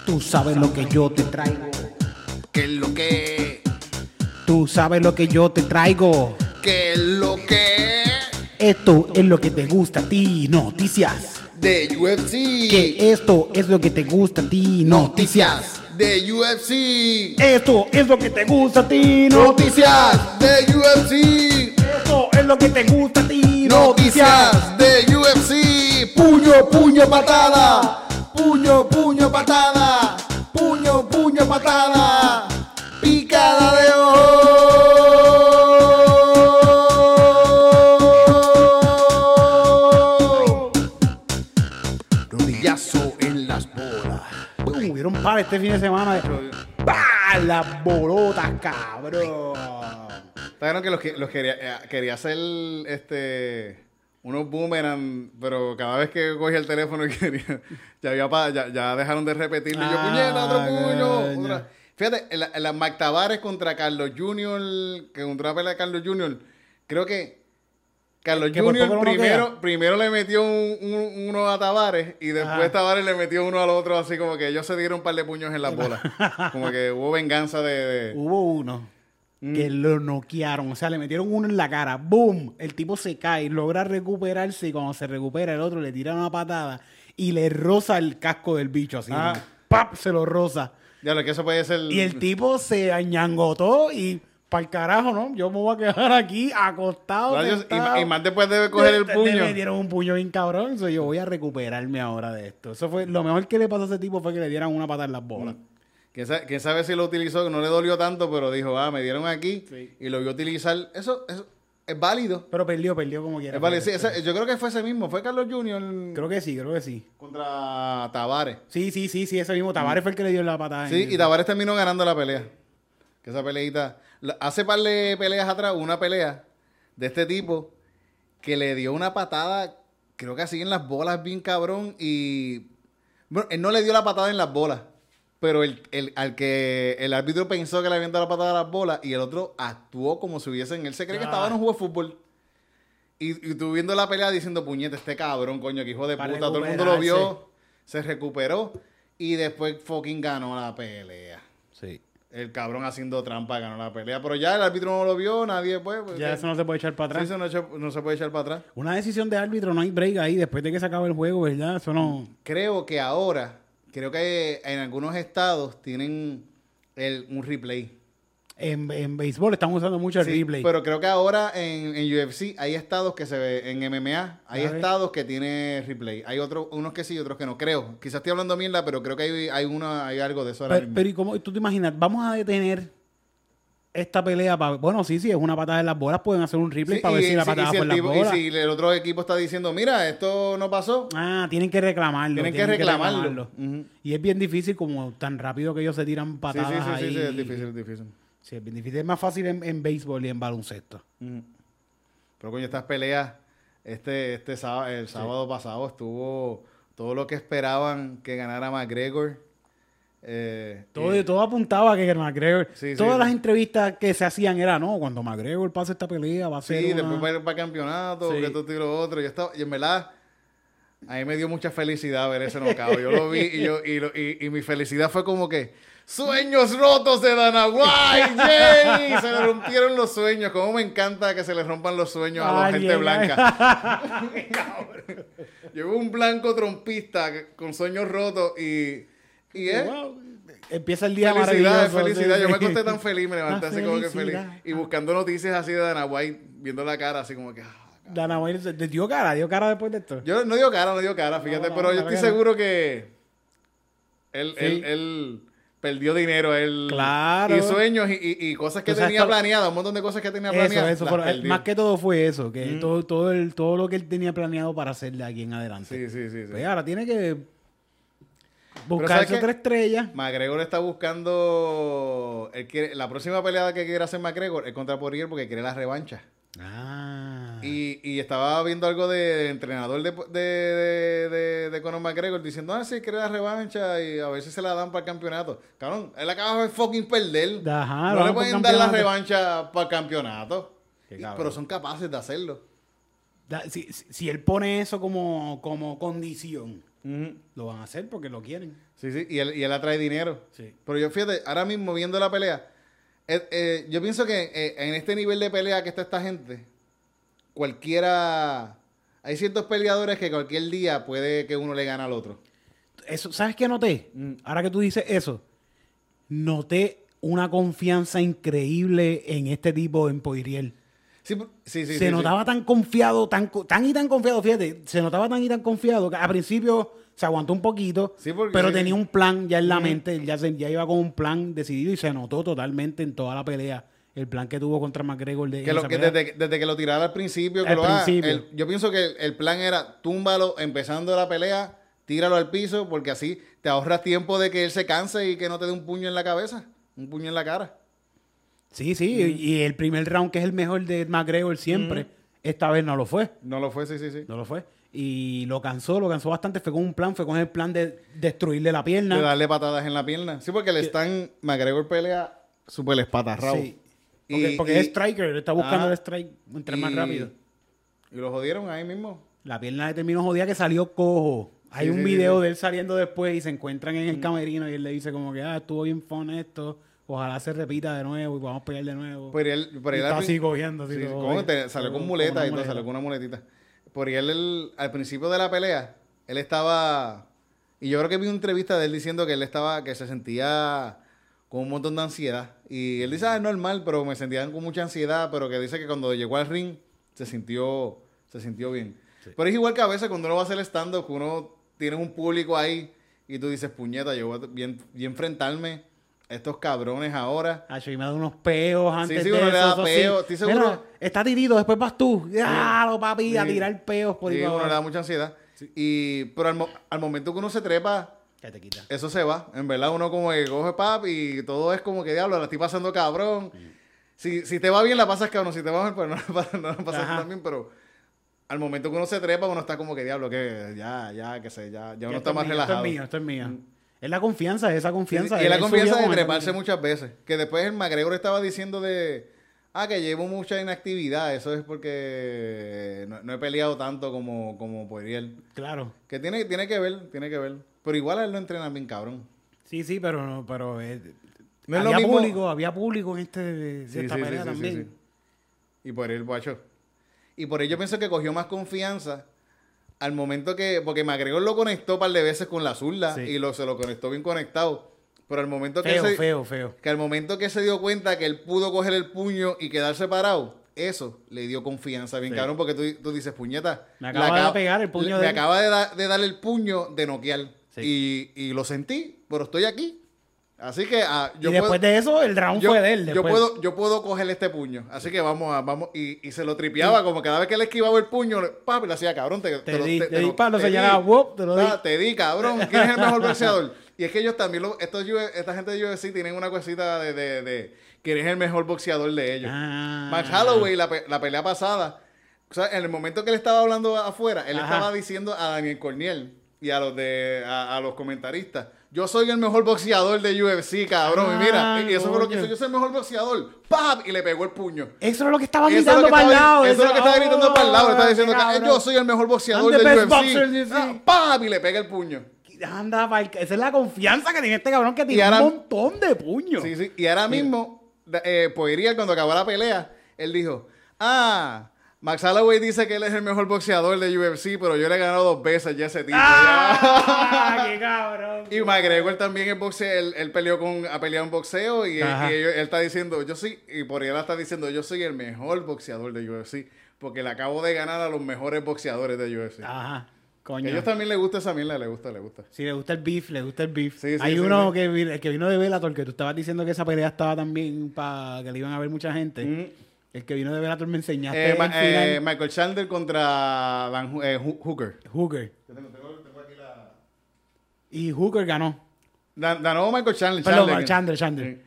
Tú sabes lo que yo te traigo. ¿Qué es lo que? Tú sabes lo que yo te traigo. ¿Qué es lo que? Esto es lo que te gusta a ti. Noticias. De UFC. Que esto es lo que te gusta a ti. Noticias. De UFC. Esto es lo que te gusta a ti. Noticias. Noticias de UFC. Esto es lo que te gusta a ti. Noticias de UFC. Puño, puño, patada. Puño, puño, patada. Puño, puño, patada. Este fin de semana. ¡Pah! Las bolotas, cabrón. Claro que los, que- los quería, eh, quería hacer este unos boomerang, pero cada vez que cogía el teléfono y quería, ya, había pa- ya, ya dejaron de repetirlo. Y yo, Ah, puñeta, otro puño. coño. otra". Fíjate, en la, Mac Tavares contra Carlos Junior, que contra la pelea de Carlos Junior, creo que Carlos Junior poco no primero, primero le metió un- un- uno a Tavares y después Ajá. Tavares le metió uno al otro, así como que ellos se dieron un par de puños en las bolas. como que hubo venganza de... de- Hubo uno que lo noquearon. O sea, le metieron uno en la cara. ¡Boom! El tipo se cae, logra recuperarse y cuando se recupera el otro le tira una patada y le roza el casco del bicho así. Ah. ¡Pap! Se lo roza. Ya lo que eso puede ser... Y el tipo se añangotó y para el carajo, ¿no? Yo me voy a quedar aquí acostado. Rayos, y, más después debe coger el puño. Le metieron un puño bien cabrón. So, yo voy a recuperarme ahora de esto. Eso fue lo mejor que le pasó a ese tipo fue que le dieran una patada en las bolas. ¿Quién sabe, quién sabe si lo utilizó? que No le dolió tanto, pero dijo, ah, me dieron aquí Sí. y lo vio utilizar. Eso, eso es válido. Pero perdió, perdió como quiera. Es válido. Sí, ese- yo creo que fue ese mismo. Fue Carlos Jr. Creo que sí, creo que sí. contra Tavares. Sí, sí, sí, sí, ese mismo. Tavares fue el que le dio la patada. Sí, y Tavares terminó ganando la pelea. Que esa peleita. Hace par de peleas atrás, una pelea de este tipo que le dio una patada, creo que así en las bolas, bien cabrón. Y. Bueno, él no le dio la patada en las bolas. Pero el, el- al que el árbitro pensó que le habían dado la patada a las bolas y el otro actuó como si hubiesen. Él se cree que Ah. estaba en un juego de fútbol. Y, y tú viendo la pelea diciendo, puñete, este cabrón, coño, que hijo de Para puta. Todo el mundo lo vio, se recuperó y después fucking ganó la pelea. Sí. El cabrón haciendo trampa ganó la pelea. Pero ya el árbitro no lo vio, nadie pues. pues, Ya que- eso no se puede echar para sí, atrás. eso no, echa- no se puede echar para atrás. Una decisión de árbitro, no hay break ahí después de que se acabe el juego, ¿verdad? Eso no. Creo que ahora, creo que en algunos estados tienen el, un replay. En, en béisbol están usando mucho el Sí, replay. Pero creo que ahora en, en UFC hay estados que se ve, en MMA hay estados que tiene replay. Hay otros, unos que sí, otros que no. Creo. Quizás estoy hablando mierda, pero creo que hay, hay, una, hay algo de eso ahora Pero, mismo. pero ¿y cómo tú te imaginas? Vamos a detener esta pelea para. Bueno, sí, sí, es una patada en las bolas, pueden hacer un replay Sí, para ver si la patada si fue en las tipo- y bolas. si el otro equipo está diciendo, mira, esto no pasó, Ah, tienen que reclamarlo. tienen que reclamarlo. Y es bien difícil, como tan rápido que ellos se tiran patadas sí, sí, sí, ahí. sí, es difícil, es difícil. Sí, es bien difícil. Es más fácil en, en béisbol y en baloncesto. Pero coño, estas peleas, este, este sábado, el sábado pasado estuvo todo lo que esperaban que ganara McGregor. Eh, Todo, todo apuntaba a que McGregor. Sí, todas sí. las entrevistas que se hacían era, no, cuando McGregor pase esta pelea va a ser. Sí, una- después va a ir para campeonato, Sí. que esto y lo otro. Yo estaba, y en verdad, a mí me dio mucha felicidad ver ese knockout. Yo lo vi y, yo, y, lo- y- y mi felicidad fue como que, sueños rotos de Dana White, yay! Se le rompieron los sueños. Como me encanta que se le rompan los sueños a la Ay, gente blanca. Llegó un blanco trompista con sueños rotos y... Y es Wow, Empieza el día felicidad, es maravilloso. felicidad. sí, Yo me acosté tan feliz, me levanté así como que feliz. Y buscando noticias así de Dana White, viendo la cara así como que... ah, Dana White dio cara, dio cara después de esto. Yo no dio cara, no dio cara, fíjate, no, pero yo estoy seguro que él, Sí. él, él perdió dinero, él Claro. y sueños y, y- y cosas que O sea, tenía planeadas, un montón de cosas que tenía planeadas. eso, más que todo fue eso, que todo, todo, el, todo lo que él tenía planeado para hacer de aquí en adelante. Sí, sí, sí. sí. Pues ahora tiene que ¿sabes buscarse qué? otra estrella. McGregor está buscando él quiere- la próxima pelea que quiere hacer McGregor es contra Poirier porque quiere la revancha. Ah. Y, y estaba viendo algo de entrenador de, de, de, Conor McGregor diciendo, ah, sí, quiere la revancha y a ver si se la dan para el campeonato. Cabrón, él acaba de fucking perder. Ajá, no le pueden dar la revancha para el campeonato. Y- pero son capaces de hacerlo. Da- si, si- si él pone eso como, como condición, lo van a hacer porque lo quieren. Sí, sí, y él, y él atrae dinero. Sí. Pero yo fíjate, ahora mismo viendo la pelea, eh, eh, yo pienso que eh, en este nivel de pelea que está esta gente, cualquiera... Hay ciertos peleadores que cualquier día puede que uno le gane al otro. Eso, ¿Sabes qué noté? Mm. Ahora que tú dices eso, noté una confianza increíble en este tipo, en Poirier. Sí, sí, sí. se sí, notaba tan confiado, tan, tan y tan confiado, fíjate, se notaba tan y tan confiado que al principio se aguantó un poquito, Sí, porque- pero tenía un plan ya en la mente, ya, se- ya iba con un plan decidido y se notó totalmente en toda la pelea el plan que tuvo contra McGregor. De, Que lo, que desde, desde que lo tirara al principio, que Al lo haga, principio. el- yo pienso que el, el plan era túmbalo empezando la pelea, tíralo al piso, porque así te ahorras tiempo de que él se canse y que no te dé un puño en la cabeza, un puño en la cara. Sí, sí, y el primer round que es el mejor de McGregor siempre, esta vez no lo fue. No lo fue, sí, sí, sí. No lo fue. Y lo cansó, lo cansó bastante. Fue con un plan, fue con el plan de destruirle la pierna. De darle patadas en la pierna. Sí, porque le están, McGregor pelea súper espatarrado. Sí. Porque, porque es striker, está buscando Ajá. el strike entre más rápido. Y lo jodieron ahí mismo. La pierna le terminó jodida que salió cojo. Hay Sí, un sí, video sí, de él saliendo después y se encuentran en el camerino y él le dice como que, ah, estuvo bien fun esto. Ojalá se repita de nuevo y podamos pelear de nuevo. Pero él, pero Y él está así cogiendo, así Sí, todo, ¿cómo oye, te- salió con como muleta una y todo, muleta. salió con una muletita. Por él, él, al principio de la pelea, él estaba... Y yo creo que vi una entrevista de él diciendo que él estaba, que se sentía con un montón de ansiedad. Y él dice, ah, es normal, pero me sentía con mucha ansiedad, pero que dice que cuando llegó al ring se sintió, se sintió bien. Pero es igual que a veces cuando uno va a hacer stand-up, que uno tiene un público ahí y tú dices, puñeta, yo voy a, a- voy a enfrentarme estos cabrones ahora. Ah, yo me da unos peos antes sí, de uno le da eso sí. seguro. Mira, está tirito, después vas tú. Claro, papi, a Sí. tirar peos por Sí, uno le da mucha ansiedad. Y, pero al, mo- al momento que uno se trepa, ¿Qué te quita? eso se va. En verdad, uno como que coge pap y todo es como que diablo, la estoy pasando cabrón. Si, si te va bien, la pasas cabrón. Si te va mal, pues no la pasas, no la pasas tan bien. Pero al momento que uno se trepa, uno está como que diablo, que ya, ya, que sé, ya, ya uno está es más mío, relajado. Esto es mío, esto es mío. Es la confianza, esa confianza. y es la confianza de treparse muchas veces. Que después el McGregor estaba diciendo de. Ah, que llevo mucha inactividad. Eso es porque no, no he peleado tanto como, como podría él. Claro. Que tiene, tiene que ver, tiene que ver. Pero igual a él lo entrenan bien cabrón. Sí, sí, pero, no- pero eh, No había mismo- público, había público en este de Sí, esta sí, sí, también. Y por él, guacho. Y por ello pienso que cogió más confianza al momento que. Porque McGregor lo conectó un par de veces con la zurda y lo, se lo conectó bien conectado. Pero al momento que Feo, se, feo, feo. que al momento que se dio cuenta que él pudo coger el puño y quedarse parado, eso le dio confianza bien cabrón, porque tú, tú dices, puñeta. Me acaba de pegar el puño le- de Me él". acaba de, da- de darle el puño de noquear. Sí. Y, y lo sentí, pero estoy aquí. Así que ah, yo y después puedo- de eso, el round yo, fue de él. yo puedo, yo puedo coger este puño. Así que vamos a, vamos, y, y se lo tripeaba, como cada vez que le esquivaba el puño, papi, le hacía cabrón, te, Te di- te di, te señalaba, di. whoop, te lo di. Ah, te di, cabrón. ¿Quién es el mejor boxeador? Y es que ellos también, lo- estos, U- esta gente de UFC tienen una cosita de, de, de quién es el mejor boxeador de ellos. Ah. Max Holloway, la, pe- la pelea pasada, o sea, en el momento que él estaba hablando afuera, él Ajá. estaba diciendo a Daniel Corniel y a los de a, a los comentaristas, yo soy el mejor boxeador de UFC, cabrón. y mira, Ah, y eso fue lo que hizo, yo soy el mejor boxeador. ¡Pap! Y le pegó el puño. Eso es lo que estaba gritando para el lado. Eso es lo que estaba gritando para el lado. Estaba diciendo, que cabrón. yo soy el mejor boxeador best UFC. boxer. Ah, ¡Pap! Y le pega el puño. Anda, esa es la confianza que tiene este cabrón que tiene ahora- un montón de puños. Sí, sí. Y ahora mismo, eh, Poirier, cuando acabó la pelea, él dijo, ah, Max Holloway dice que él es el mejor boxeador de UFC, pero yo le he ganado dos veces ya ese tipo. ¡Ah! ¡Qué cabrón! Y McGregor también es boxeo, él, él peleó con, ha peleado en boxeo y, él está diciendo, yo sí, y por él está diciendo, yo soy el mejor boxeador de UFC, porque le acabo de ganar a los mejores boxeadores de UFC. Ajá, coño. a ellos también les gusta esa mierda, le gusta, le gusta. Si le gusta el beef, le gusta el beef. Sí, sí, Hay sí, uno sí. Que vino de Bellator, que tú estabas diciendo que esa pelea estaba también para que le iban a ver mucha gente. Mm. El que vino de Bellator me enseñaste Eh, Ma- eh, Michael Chandler contra Dan Hu- eh, Hooker. Hooker. Y Hooker ganó. Ganó Michael Chandler. Perdón, Chandler. Chandler, Chandler. Sí.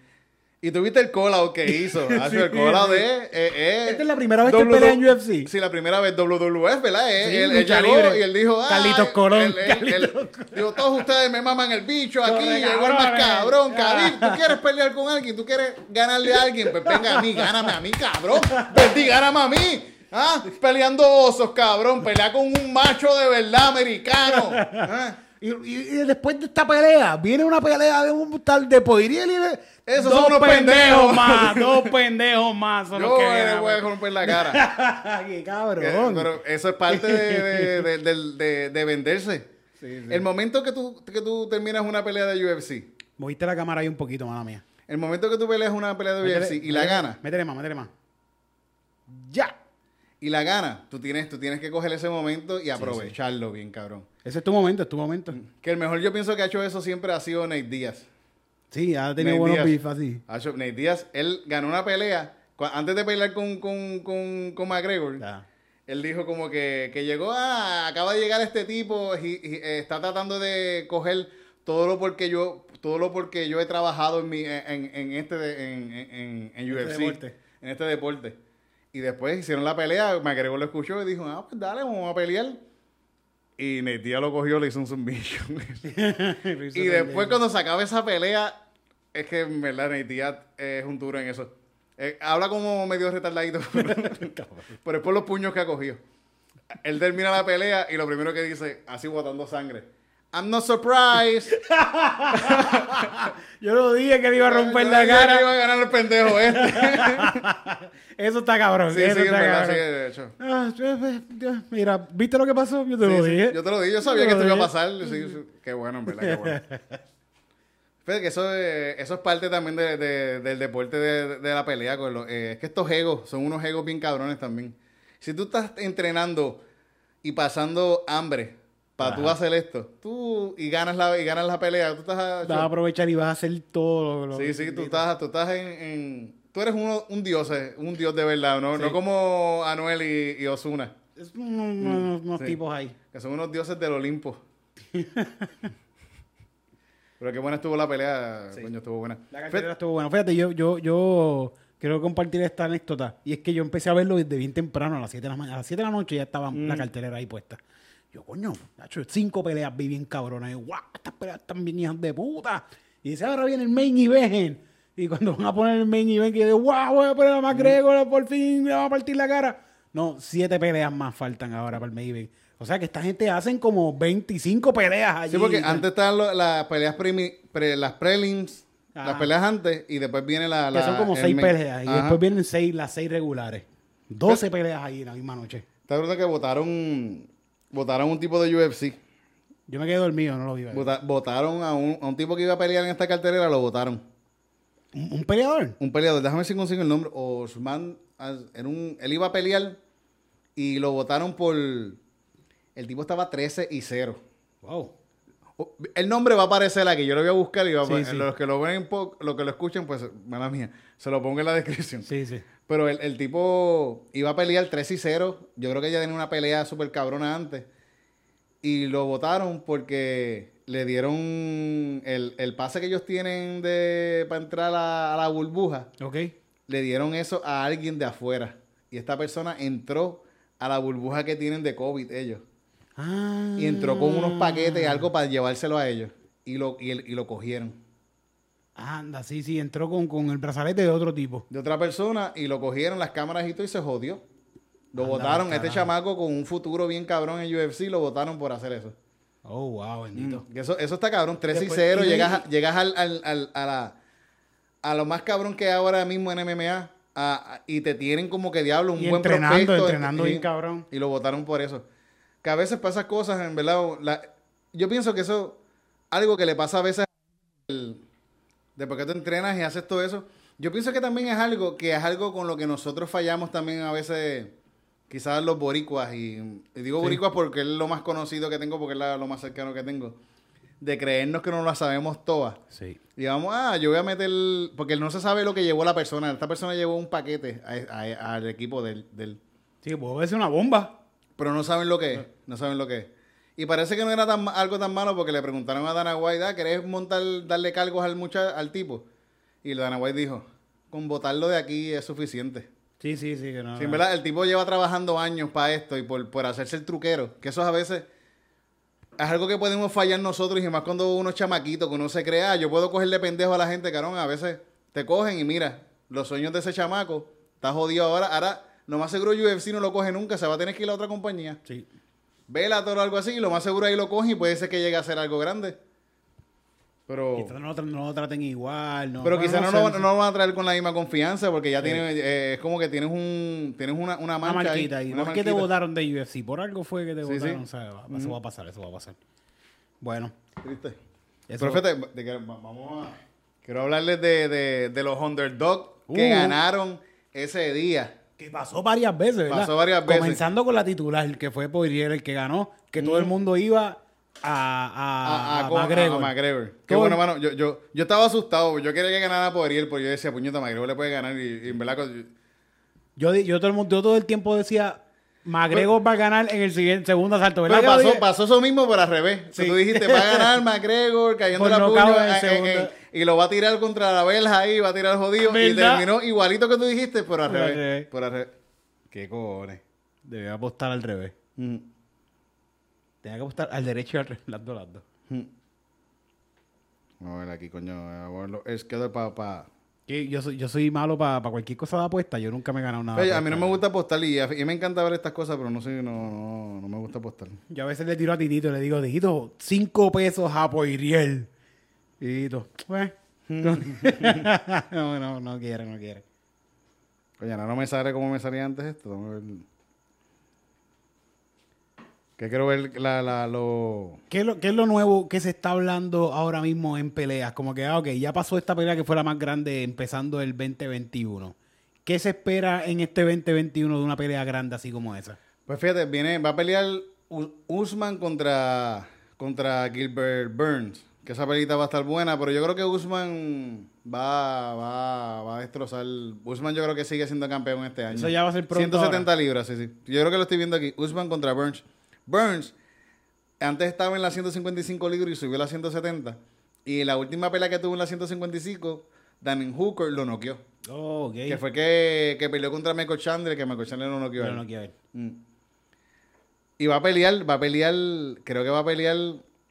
Y tuviste el call que hizo. Hace el call de. eh, eh, Esta es la primera vez que W- pelea en UFC. Sí, la primera vez WWF, ¿verdad? Eh, Sí, él, llegó y él dijo. "Ay", Carlitos Colón, él- él- Carlitos él- dijo, todos ustedes me maman el bicho aquí. Llegó el más cabrón. Ah. Khabib, ¿tú quieres pelear con alguien? ¿Tú quieres ganarle a alguien? Pues venga a mí, gáname a mí, cabrón. Vení, gáname a mí. ¿Ah? Peleando osos, cabrón. Pelea con un macho de verdad americano. ¿Ah? Y, y- y después de esta pelea, viene una pelea de un tal de Poirier y de. Esos dos son unos pendejos. más, dos pendejos más. Son los Yo que le voy a romper la cara. ¡Qué Que- cabrón! Pero eso es parte de, de- de- de- de- de venderse. Sí, sí. El momento que tú, que tú terminas una pelea de UFC, Moviste la cámara ahí un poquito, mala mía. el momento que tú peleas una pelea de UFC y la ganas, Métele más, métele más. ¡Ya! y la ganas, tú tienes, tú tienes que coger ese momento y aprovecharlo bien, cabrón. Ese es tu momento, es tu momento. Que el mejor yo pienso que ha hecho eso siempre ha sido Nate Díaz. Sí, ha tenido Nate buenos beef así. Nate Díaz, él ganó una pelea, antes de pelear con, con, con, con McGregor. Él dijo como que, que llegó, ah, acaba de llegar este tipo y, y, eh, está tratando de coger todo lo porque yo, todo lo porque yo he trabajado en mi, en, en este en, en, en Este UFC, deporte. en este deporte. Y después hicieron la pelea, McGregor lo escuchó y dijo, ah, pues dale, vamos a pelear. Y Netia lo cogió, le hizo un submission. y después cuando se acaba esa pelea, es que en verdad Netia es un duro en eso. Eh, habla como medio retardadito, pero es por los puños que ha cogido. Él termina la pelea y lo primero que dice, así botando sangre. I'm not surprised. Yo lo dije que le iba a romper Yo la dije que cara. iba a ganar el pendejo este. Eso está cabrón. sí, sí, eso en está verdad, sí, cabrón. de hecho. Ah, mira, ¿viste lo que pasó? Yo te Sí, lo sí, dije. Yo te lo dije, yo sabía Yo que te esto iba a pasar. Sí, sí. Qué bueno, en verdad, qué bueno. Fíjate que eso, es- eso es parte también de- de- del deporte de, de la pelea. Con los- eh, es que estos egos son unos egos bien cabrones también. Si tú estás entrenando y pasando hambre para tú hacer esto. Tú y ganas la, y ganas la pelea. Tú estás, Vas a aprovechar y vas a hacer todo lo Sí, sí, tú estás, tú estás en, en- Tú eres uno, un dios, eh, un dios de verdad, ¿no? No como Anuel y, y Osuna, Es unos, unos- unos sí. tipos ahí. que son unos dioses del Olimpo. Pero qué buena estuvo la pelea, coño, estuvo buena. La cartelera estuvo buena. Fíjate, yo, yo, yo quiero compartir esta anécdota. Y es que yo empecé a verlo desde bien temprano, a las 7 de la mañana. A las 7 de la noche ya estaba Mm. la cartelera ahí puesta. Yo, coño, Nacho, cinco peleas vi bien cabronas. Y guau, estas peleas están bien hijas de puta. Y dice, ahora viene el main event. Y cuando van a poner el main event, que yo digo, guau, voy a poner a McGregor, por fin le va a partir la cara. No, siete peleas más faltan ahora para el main event. O sea que esta gente hacen como 25 peleas allí. Sí, porque antes estaban lo- las peleas primi- pre- las prelims, Ajá. las peleas antes, y después viene la... Que la- son como el seis main- peleas. Y después vienen seis, las seis regulares. 12 peleas ahí en la misma noche. ¿Te acuerdas que votaron, votaron un tipo de UFC? Yo me quedé dormido, no lo vi. Vota- votaron a un, a un tipo que iba a pelear en esta cartelera, lo votaron. ¿Un, un peleador? Un peleador, déjame ver si consigo el nombre. Osman, ah, era un, él iba a pelear y lo votaron por... El tipo estaba 13 y 0. Wow. El nombre va a aparecer aquí, yo lo voy a buscar y va a Sí, poner- sí. los que lo ven, los que lo escuchen, pues, mala mía, se lo pongo en la descripción. Sí, sí. Pero el, el tipo iba a pelear 3 y 0. Yo creo que ya tenía una pelea súper cabrona antes. Y lo votaron porque le dieron el, el pase que ellos tienen de para entrar a la, a la burbuja. Ok. Le dieron eso a alguien de afuera. Y esta persona entró a la burbuja que tienen de COVID ellos. Ah. Y entró con unos paquetes, algo para llevárselo a ellos. Y lo, y, el- y lo cogieron. Anda, sí, sí, entró con, con el brazalete de otro tipo. de otra persona y lo cogieron las cámaras y todo y se jodió. Lo votaron, este chamaco con un futuro bien cabrón en UFC, lo votaron por hacer eso. Oh, wow, bendito. Que Eso, eso está cabrón, 3 y Después- 0, y de- llegas, a, llegas al, al- al- a, la, a lo más cabrón que hay ahora mismo en MMA a- a- y te tienen como que diablo un Y buen entrenando, prospecto. entrenando y- bien cabrón. Y lo votaron por eso. Que a veces pasa cosas, en verdad, la- yo pienso que eso, algo que le pasa a veces el- después que tú entrenas y haces todo eso, yo pienso que también es algo que es algo con lo que nosotros fallamos también a veces, quizás los boricuas, y, y digo boricuas porque es lo más conocido que tengo, porque es la- lo más cercano que tengo, de creernos que no las sabemos todas. Sí. Y vamos, ah, yo voy a meter, porque no se sabe lo que llevó la persona, esta persona llevó un paquete a- a- al equipo del, del, Sí, puede ser una bomba. Pero no saben lo que es, no saben lo que es. Y parece que no era tan, algo tan malo porque le preguntaron a Dana White, ah, ¿querés montar, darle cargos al mucha, al tipo? Y Dana White dijo, con votarlo de aquí es suficiente. Sí, sí, sí. Que no, Sí, en verdad, el tipo lleva trabajando años para esto y por, por hacerse el truquero, que eso a veces es algo que podemos fallar nosotros y más cuando uno es chamaquito, que uno se crea, "Ah, yo puedo cogerle pendejo a la gente, carón, a veces te cogen y mira, los sueños de ese chamaco, está jodido ahora, ahora, lo más seguro UFC no lo coge nunca, se va a tener que ir a otra compañía. Sí. Bellator o algo así, y lo más seguro ahí lo cogen y puede ser que llegue a ser algo grande. Pero, Quizás no, lo tra- no lo traten igual. No, pero quizás no, no no lo van a traer con la misma confianza porque ya tiene, eh, es como que tienes un, tienes una, una Una mancha ahí, marquita ahí. una ¿Por qué te votaron de UFC? Por algo fue que te Sí, sí. votaron. o sea, va- Eso va a pasar, eso va a pasar. Bueno. Triste. Eso- Profe, te- de que va- vamos a... Quiero hablarles de, de, de los underdogs que Uh. ganaron ese día. Que pasó varias veces, ¿verdad? Pasó varias veces. Comenzando con la titular, que fue Poirier el que ganó, que todo el mundo iba a, a, A, a- McGregor. a McGregor. Qué bueno, mano. Yo, yo, yo estaba asustado. Yo quería que ganara Poirier, porque yo decía, puñeta, McGregor le puede ganar. Y, y en verdad... Yo, yo, todo el, mundo- yo todo el tiempo decía, McGregor va a ganar en el siguiente, segundo asalto, ¿verdad? Pero lo pasó, pasó eso mismo, pero al revés. Sí. Tú dijiste, va a ganar McGregor cayendo Por la puño en segundo. eh, y lo va a tirar contra la verja ahí, va a tirar jodido. Y terminó igualito que tú dijiste, pero al Por al revés. revés. Por al revés. Qué cojones. Debía apostar al revés. Mm. Tenía que apostar al derecho y al revés, las dos, las dos. Vamos a ver aquí, coño. vamos a verlo. Es que para... Pa. Que Yo soy, yo soy malo para cualquier cosa de apuesta. Yo nunca me he ganado nada. Oye, a mí no me gusta apostar y, a- y me encanta ver estas cosas, pero no sé, no, no, no me gusta apostar. Yo a veces le tiro a Titito y le digo, Titito, cinco pesos a Poiriel. Y Tito, pues. no, no, no quiere, no quiere. Oye, no, no me sale como me salía antes esto. Que quiero ver la, la, lo... ¿Qué es, lo, ¿Qué es lo nuevo que se está hablando ahora mismo en peleas? Como que, ah, ok, ya pasó esta pelea que fue la más grande empezando el 2021. ¿Qué se espera en este 2021 de una pelea grande así como esa? Pues fíjate, viene, va a pelear Usman contra, contra Gilbert Burns. Que esa pelita va a estar buena, pero yo creo que Usman va, va, va a destrozar. Usman yo creo que sigue siendo campeón este año. Eso ya va a ser pronto 170 libras, sí, sí. Yo creo que lo estoy viendo aquí. Usman contra Burns. Burns antes estaba en la 155 libras y subió a la 170. Y la última pelea que tuvo en la 155, Danny Hooker lo noqueó. Oh, ok. Que fue que, que peleó contra Michael Chandler, que Michael Chandler lo noqueó. a él. no. Mm. Y va a pelear, va a pelear, creo que va a pelear,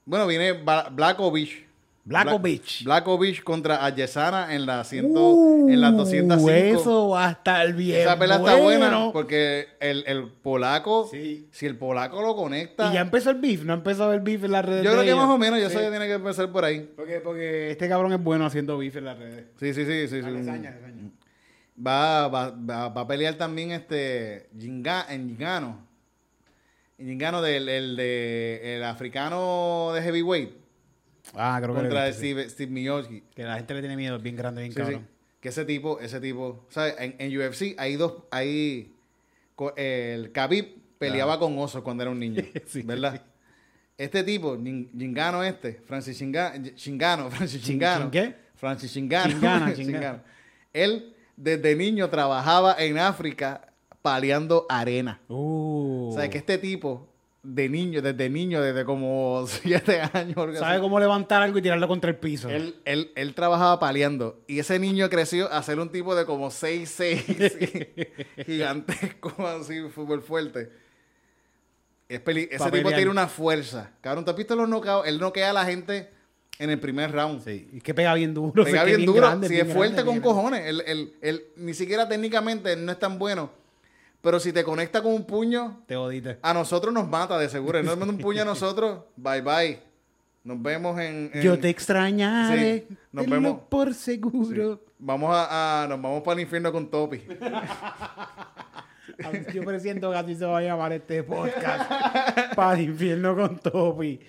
bueno, viene Blackovich. Blackovich. Black- Blackovich contra Ayesana en la 100, en las 205. Uh, Eso va a estar bien. Esa pelea está buena porque el, el polaco, Sí. si el polaco lo conecta, Y ya empezó el beef, no ha empezado el beef en las redes. yo creo que ellos. más o menos, ya Sí. eso ya tiene que empezar por ahí. Porque, porque este cabrón es bueno haciendo beef en las redes. Sí, sí, sí, sí. sí. Alesaña, alesaña. Va, va, va, va a pelear también este Ginga- en Gingano. Gingano del el, de, el africano de heavyweight Ah, creo que contra visto, sí. Steve, Steve Miocic. Que la gente le tiene miedo, es bien grande, bien Sí. Que ese tipo, ese tipo, ¿sabes? En, en UFC hay dos, hay el Khabib peleaba con osos cuando era un niño, ¿verdad? Este tipo, Gin- Gingano este, Francis Chinga- Chingano, Francis Chin- Chingano. chin qué? Francis Chingano. Él desde niño trabajaba en África paleando arena. Uh. O sea, que este tipo de niño, desde niño, desde como siete años. Sabe así, cómo levantar algo y tirarlo contra el piso. él, él, él trabajaba paleando. Y ese niño creció a ser un tipo de como 6'6", gigantesco, así, fútbol fuerte. Es peli- ese tipo tiene una fuerza. Cabrón, ¿tú has visto los knockouts? Él noquea a la gente en el primer round. Sí, y que pega bien duro. Pega sé que bien duro. grande, si es fuerte grande, con cojones. Él, él- él ni siquiera técnicamente no es tan bueno. Pero si te conecta con un puño, Te odiste. a nosotros nos mata de seguro. Él nos manda un puño a nosotros. Bye bye. Nos vemos en. en- Yo te extrañaré. Sí, nos tenlo vemos. por seguro. Vamos a, a- nos vamos para el infierno con Topi. Yo presiento que así se va a llamar este podcast. Para el infierno con Topi.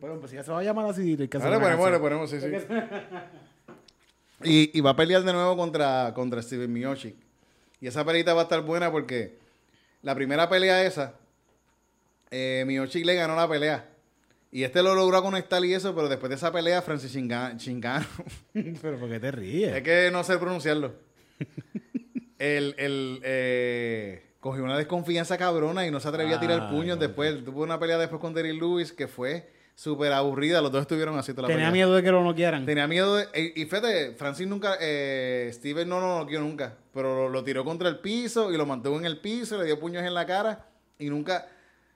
Bueno, pues ya se va a llamar así. le ponemos, le ponemos, sí, sí. Y, y va a pelear de nuevo contra, contra Steven Miocic. Y esa pelita va a estar buena porque la primera pelea esa, eh, Miocic le ganó la pelea. Y este lo logró conectar y eso, pero después de esa pelea, Francis Chinga- Chingano, Pero ¿por qué te ríes? es que no sé pronunciarlo. El, el, eh, cogió una desconfianza cabrona y no se atrevía a tirar Ay, puños no, después. Tuvo una pelea después con Derrick Lewis que fue súper aburrida. Los dos estuvieron así toda la Tenía pelea. miedo de que lo no quieran. Tenía miedo de. Y, y fíjate, Francis nunca. Eh, Steven no lo noqueó nunca. Pero lo, lo tiró contra el piso y lo mantuvo en el piso, le dio puños en la cara y nunca.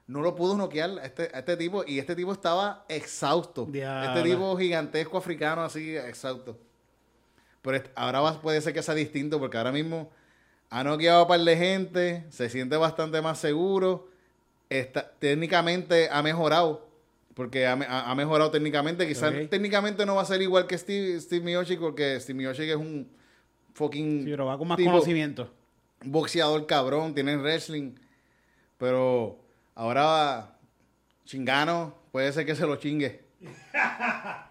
No lo pudo noquear a este, a este tipo. Y este tipo estaba exhausto. Este tipo gigantesco africano, así, exhausto. Pero ahora va- puede ser que sea distinto porque ahora mismo ha noqueado a un par de gente, se siente bastante más seguro. Está, técnicamente ha mejorado. Porque ha, ha- mejorado técnicamente. Quizás técnicamente no va a ser igual que Steve, Steve Miocic porque Steve Miocic es un fucking Sí, pero va con más tipo- conocimiento. boxeador cabrón, tiene wrestling. Pero ahora chingano, puede ser que se lo chingue.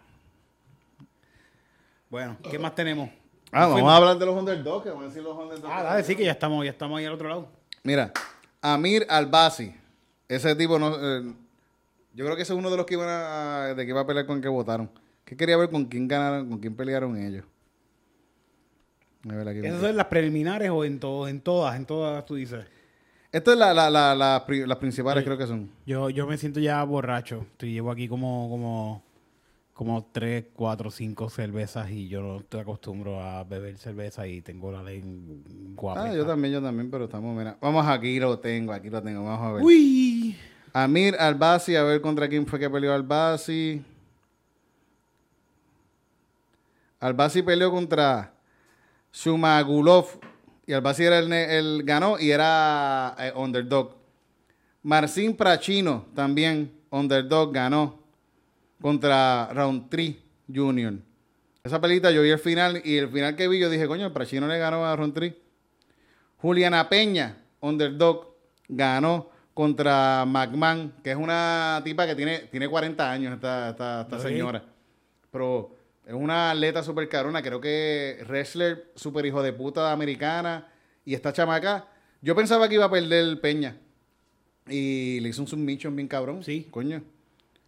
Bueno, ¿qué más tenemos? Ah, vamos Fuimos. a hablar de los underdogs, que vamos a decir los underdogs. Ah, dale, sí que ya estamos, ya estamos ahí al otro lado. Mira, Amir Albasi, ese tipo no... eh, yo creo que ese es uno de los que iban a... de que iba a pelear con el que votaron. Que quería ver con quién ganaron, con quién pelearon ellos. ¿Esas son las preliminares o en, todo, en todas? En todas tú dices. Esto es la, la, la, la pri- las principales, creo que son. Yo, yo me siento ya borracho. Estoy, llevo aquí como, como, como tres, cuatro, cinco cervezas y yo no estoy acostumbro a beber cerveza y tengo la ley guapa. Ah, yo también, yo también, pero estamos, mira. Vamos aquí, lo tengo, aquí lo tengo, vamos a ver. Uy. Amir Albasi, a ver contra quién fue que peleó Albasi. Albasi peleó contra Shumagulov. Y Albasi era el, ganó y era eh, underdog. Marcin Prachino también, underdog, ganó contra Roundtree Jr. Esa pelita yo vi el final y el final que vi yo dije, coño, Prachino le ganó a Roundtree. Juliana Peña, underdog, ganó contra McMahon, que es una tipa que tiene, tiene 40 años, esta, esta, esta señora. Pero es una atleta súper carona, creo que wrestler súper hijo de puta americana. Y esta chamaca, yo pensaba que iba a perder Peña. Y le hizo un submission bien cabrón. Sí. Coño.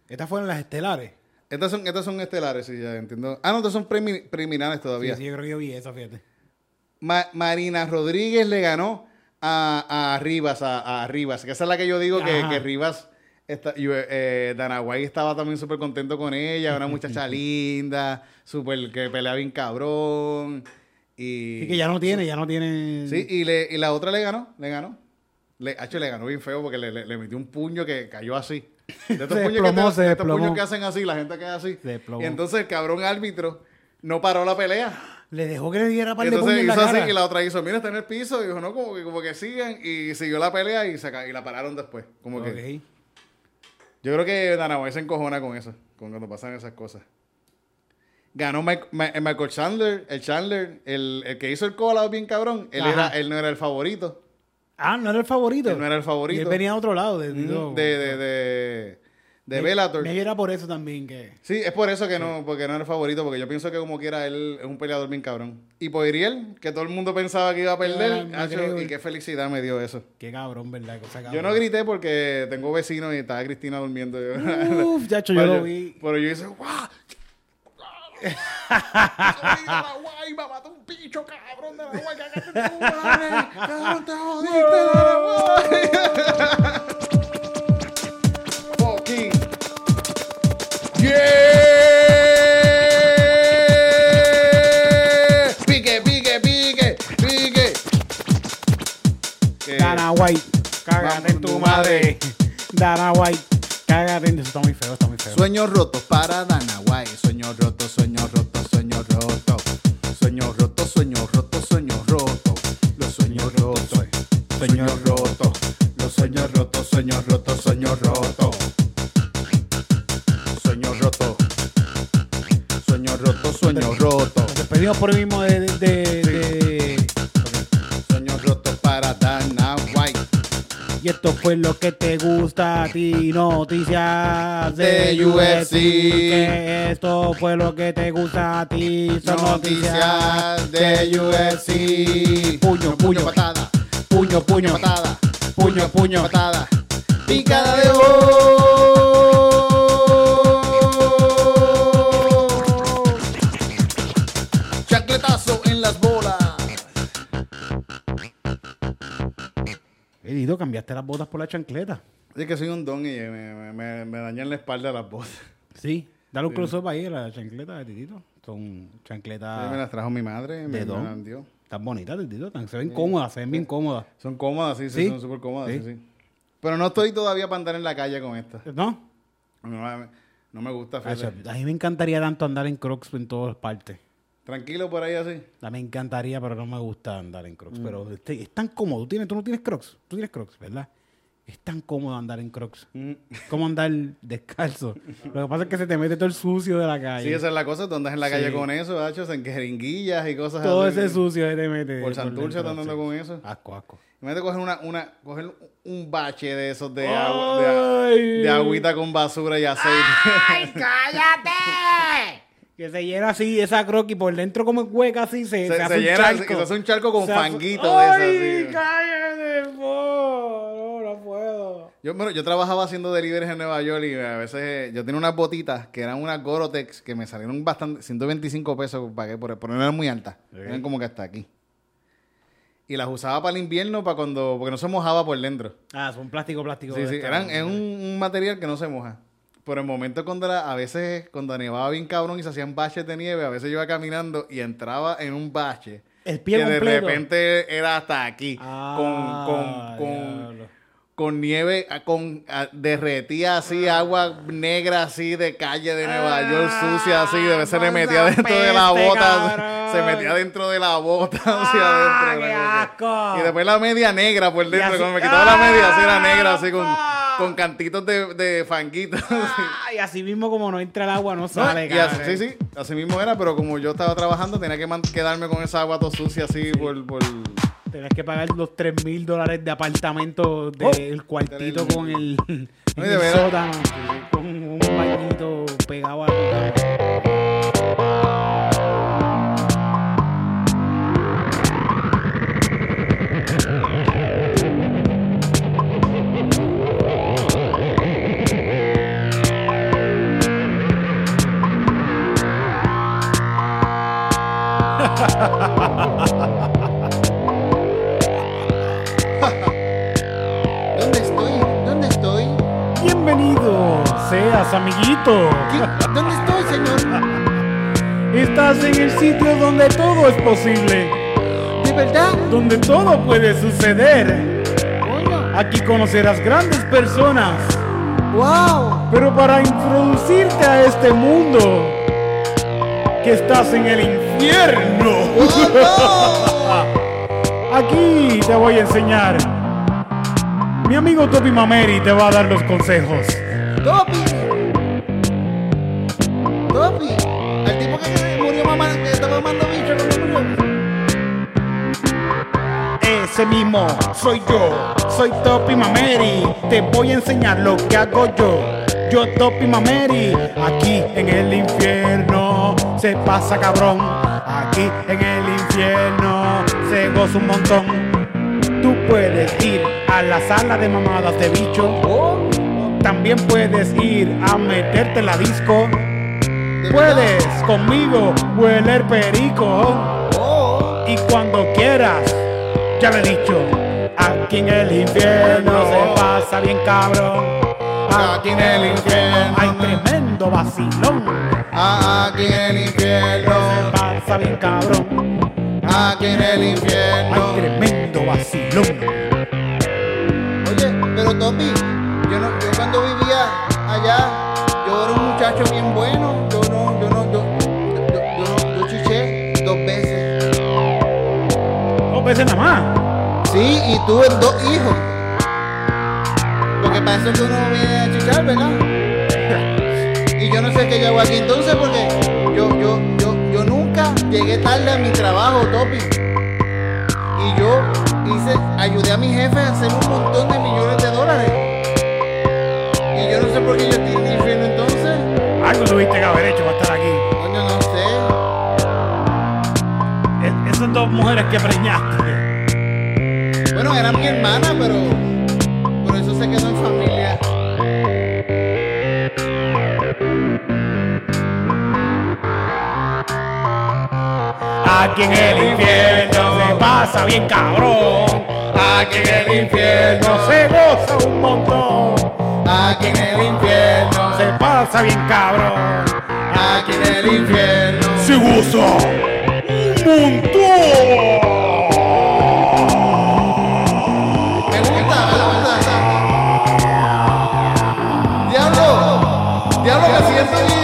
Estas fueron las estelares. Estas son, estas son estelares, sí, ya entiendo. Ah, no, estas son preliminares todavía. Sí, sí, yo creo que yo vi esa, fíjate. Ma- Marina Rodríguez le ganó a, a Rivas, a, a Rivas, que esa es la que yo digo que, que Rivas, está, y, eh, Dana White estaba también súper contento con ella, una muchacha linda, súper que pelea bien cabrón. Y, que ya no tiene, ya no tiene. Sí, y, le, y la otra le ganó, le ganó. Le, hecho, le ganó bien feo porque le, le- le metió un puño que cayó así. De estos, Se puños, que desplomó, te- se de estos puños que hacen así, la gente queda así. Y entonces el cabrón árbitro no paró la pelea. Le dejó que le diera par de Entonces puños en la hizo así cara. y la otra hizo, mira, está en el piso. Y dijo, no, como que, como que sigan. Y siguió la pelea y, se y la pararon después. Como que, yo creo que Dana White se encojona con eso, con cuando pasan esas cosas. Ganó Mike- eh, Michael Chandler, el Chandler, el, el que hizo el colado bien cabrón. Él, Ajá. era, él no era el favorito. Ah, no era el favorito. Él no era el favorito. Y él venía a otro lado. De, De, de, de, de Bellator. Me era por eso también que. Sí, es por eso que no, porque no era el favorito, porque yo pienso que como quiera él es un peleador bien cabrón. Y Poiriel, que todo el mundo pensaba que iba a perder, me y qué felicidad me dio eso. Qué cabrón, ¿verdad? Cosa Yo cabrón. no grité porque tengo vecinos y estaba Cristina durmiendo. Uf, chacho, yo Pero lo vi. Pero yo hice, ¡guau! La Guayma, mató un bicho, cabrón de la tu madre, cabrón, te jodiste de la. yeah. Pique, pique, pique, pique. Que- Dana White, cágate en tu madre. Dana White, cágate en. Eso está muy feo, está muy feo. Sueños rotos para Dana White. Sueños rotos, sueños rotos, sueños rotos. Sueños rotos, sueños rotos, sueños rotos. Los sueños rotos, sueños rotos. Los sueños rotos, sueños rotos, sueños rotos. Sueños rotos, despedimos por el mismo de. de, de- de- Sueños rotos para Dana White. Y esto fue lo que te gusta a ti, noticias de, De UFC. Que esto fue lo que te gusta a ti, son Noticias de UFC. Puño, puño. patada. Puño, puño, Patada. puño, puño. Patada. Picada de oro. Edito, cambiaste las botas por la chancleta. Es que soy un don y me, me, me, me dañan la espalda las botas. Sí. Dale un close-up ahí a la chancleta de Titito. Son Sí, chancletas me las trajo mi madre. Me, don. las dio. Tan bonitas, Titito. tan- Se ven cómodas, se ven bien cómodas. Son cómodas, sí, sí, ¿Sí? son súper cómodas, sí. Sí. sí. Pero no estoy todavía para andar en la calle con estas. ¿No? No, me- no me gusta, fíjate. A mí me encantaría tanto andar en crocs en todas partes. Tranquilo por ahí así. A mí me encantaría, pero no me gusta andar en crocs. Mm. Pero este- es tan cómodo. ¿Tú, tienes, tú no tienes crocs. Tú tienes crocs, ¿verdad? Es tan cómodo andar en crocs. Mm. Como andar descalzo. Lo que pasa es que se te mete todo el sucio de la calle. Sí, esa es la cosa. Tú andas en la calle con eso, hachos, en jeringuillas y cosas todo así. ese sucio se te mete. Por Santurce están andando con eso. Asco, asco. Imagínate coger una, una, coger un bache de esos de agua, de, Ay. de agüita con basura y aceite. Que se llena así esa croc y por dentro como hueca así se, Se- se, hace se un llena, charco. se hace un charco con Se hace- fanguito de esas, ¡Ay, así. cállate, po! No, no puedo. Yo, bueno, yo trabajaba haciendo deliveries en Nueva York y a veces eh, yo tenía unas botitas que eran unas Gorotex que me salieron bastante, 125 pesos, pagué por, por no eran muy altas. Eran como que hasta aquí. Y las usaba para el invierno, para cuando, porque no se mojaba por dentro. Ah, son plástico, plástico. Sí, sí, eran, es un, un material que no se moja. Pero en momentos cuando la- a veces cuando nevaba bien cabrón y se hacían baches de nieve, a veces yo iba caminando y entraba en un bache. El pie que de repente era hasta aquí. Ah, con, con, con, diablo. con nieve, ah, con ah, derretía así, agua negra así de calle de Nueva York, sucia así, de veces le metía dentro de la Ah, bota, cabrón. se metía dentro de la bota hacia Ah, adentro. qué la cosa. asco. Y después la media negra por dentro, así- cuando me quitaba la media, así era ¡Ah, negra, así con! Con cantitos de, de fanguitos. Ah, y así mismo como no entra el agua, no sale, y así, cabrón. sí, sí, así mismo era, pero como yo estaba trabajando, tenía que man- quedarme con esa agua toda sucia así por, por... Tenés que pagar los 3 mil dólares de apartamento del Oh, cuartito del- con el, en No, y de el veras. sótano, con un bañito pegado a tu cama. Amiguito. ¿Qué? ¿Dónde estoy, señor? Estás en el sitio donde todo es posible, ¿De verdad? donde todo puede suceder. Aquí conocerás grandes personas, ¡Wow! pero para introducirte a este mundo, que estás en el infierno. Aquí te voy a enseñar. Mi amigo Topi Mameri te va a dar los consejos. Mismo soy yo, soy Topi Mameri. Te voy a enseñar lo que hago yo. Yo Topi Mameri, aquí en el infierno se pasa cabrón. Aquí en el infierno se goza un montón. Tú puedes ir a la sala de mamadas de bicho. También puedes ir a meterte la disco. ¿de Puedes conmigo hueler perico. Y cuando quieras, ya lo he dicho, aquí en el infierno se pasa bien cabrón. Aquí en el infierno. hay tremendo vacilón. aquí en el infierno. Se pasa bien cabrón. Aquí en el Hay infierno. tremendo vacilón. Oye, pero Topi, yo, no, yo cuando vivía allá, yo era un muchacho bien bueno. Veces nada más. Sí, y tuve dos hijos. Porque para eso que uno viene a chichar, ¿verdad? Y yo no sé qué llevo aquí entonces porque yo, yo, yo, yo nunca llegué tarde a mi trabajo, Topi. Y yo hice, ayudé a mi jefe a hacer un montón de millones de dólares. Y yo no sé por qué yo estoy infierno entonces. Algo tuviste que haber hecho para estar aquí. Esas dos mujeres que preñaste. Bueno, era mi hermana, pero por eso se quedó en familia. Aquí en el infierno se pasa bien cabrón. Aquí en el infierno, No se goza un montón. aquí en el infierno, Se pasa bien cabrón. aquí en el infierno. Se goza Diablo, diablo, me siento bien,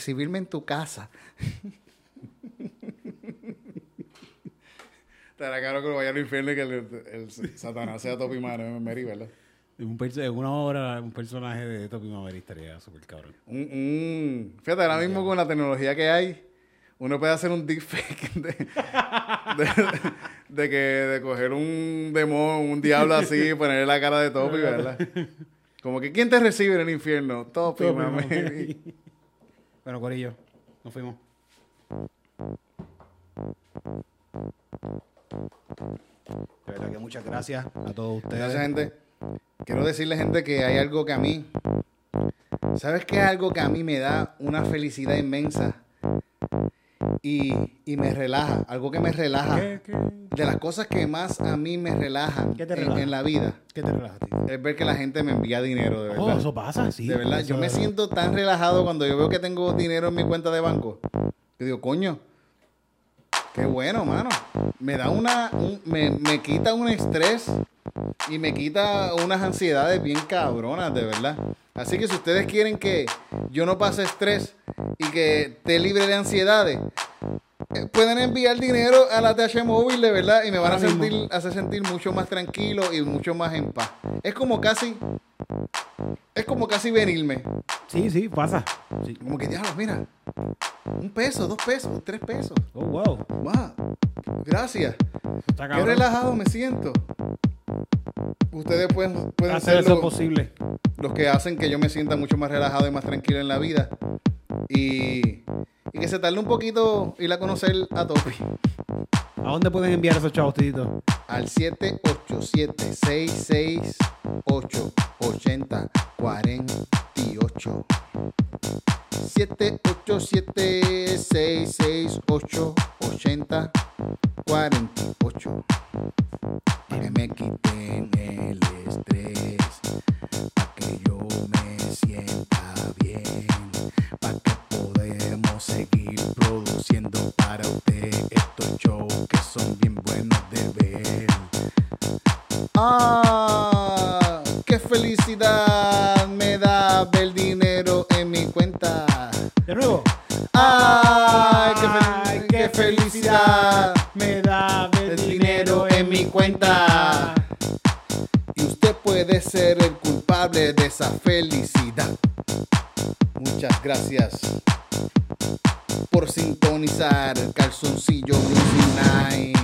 recibirme en tu casa. Estará claro que lo vaya al infierno y que el, el Satanás sea Topi Mary, Mary, ¿verdad? En un una hora, un personaje de Topi Maverick estaría súper cabrón. Un- un- fíjate, ahora mismo con la tecnología que hay, uno puede hacer un deepfake de, de, de que de coger un demonio, un diablo así y ponerle la cara de Topi, ¿verdad? Como que ¿quién te recibe en el infierno? Topi, Topi mami. Bueno, Corillo, nos fuimos. De verdad que muchas Muchas gracias a todos ustedes. Gracias, gente. Quiero decirle, gente, que hay algo que a mí. ¿Sabes qué es algo que a mí me da una felicidad inmensa? Y, y me relaja. Algo que me relaja. ¿Qué, qué, De las cosas que más a mí me relajan ¿Qué te en- relaja? en la vida qué te relaja a ti? es ver que la gente me envía dinero, de verdad. Oh, eso pasa, sí. de verdad, yo me siento tan relajado cuando yo veo que tengo dinero en mi cuenta de banco. Yo digo, coño, qué bueno, mano. Me da una, un- me, me quita un estrés y me quita unas ansiedades bien cabronas, de verdad. Así que si ustedes quieren que yo no pase estrés y que esté libre de ansiedades, eh, pueden enviar dinero a la TH móvil, de verdad, y me van a sentir, hacer sentir mucho más tranquilo y mucho más en paz. Es como casi, es como casi venirme. Sí, sí, pasa. Sí. Como que, diablos, mira, un peso, dos pesos, tres pesos. Oh, wow. Wow, gracias. Está Qué relajado me siento. Ustedes pueden, pueden Hacer ser eso los, posible. los que hacen que yo me sienta mucho más relajado y más tranquilo en la vida. Y, y que se tarde un poquito ir a conocer a Topi. ¿A dónde pueden enviar esos chavos, Titito? al 787-668-8048. 787-668-8048. Para que me quiten el estrés, para que yo me sienta bien, para que podamos seguir produciendo para usted estos shows que son bien buenos de ver. Ah, qué felicidad me da ver De nuevo. Ay, qué, fel- qué felicidad me da ver el dinero en mi cuenta. Y usted puede ser el culpable de esa felicidad. Muchas gracias por sintonizar Calzoncillo Music Night,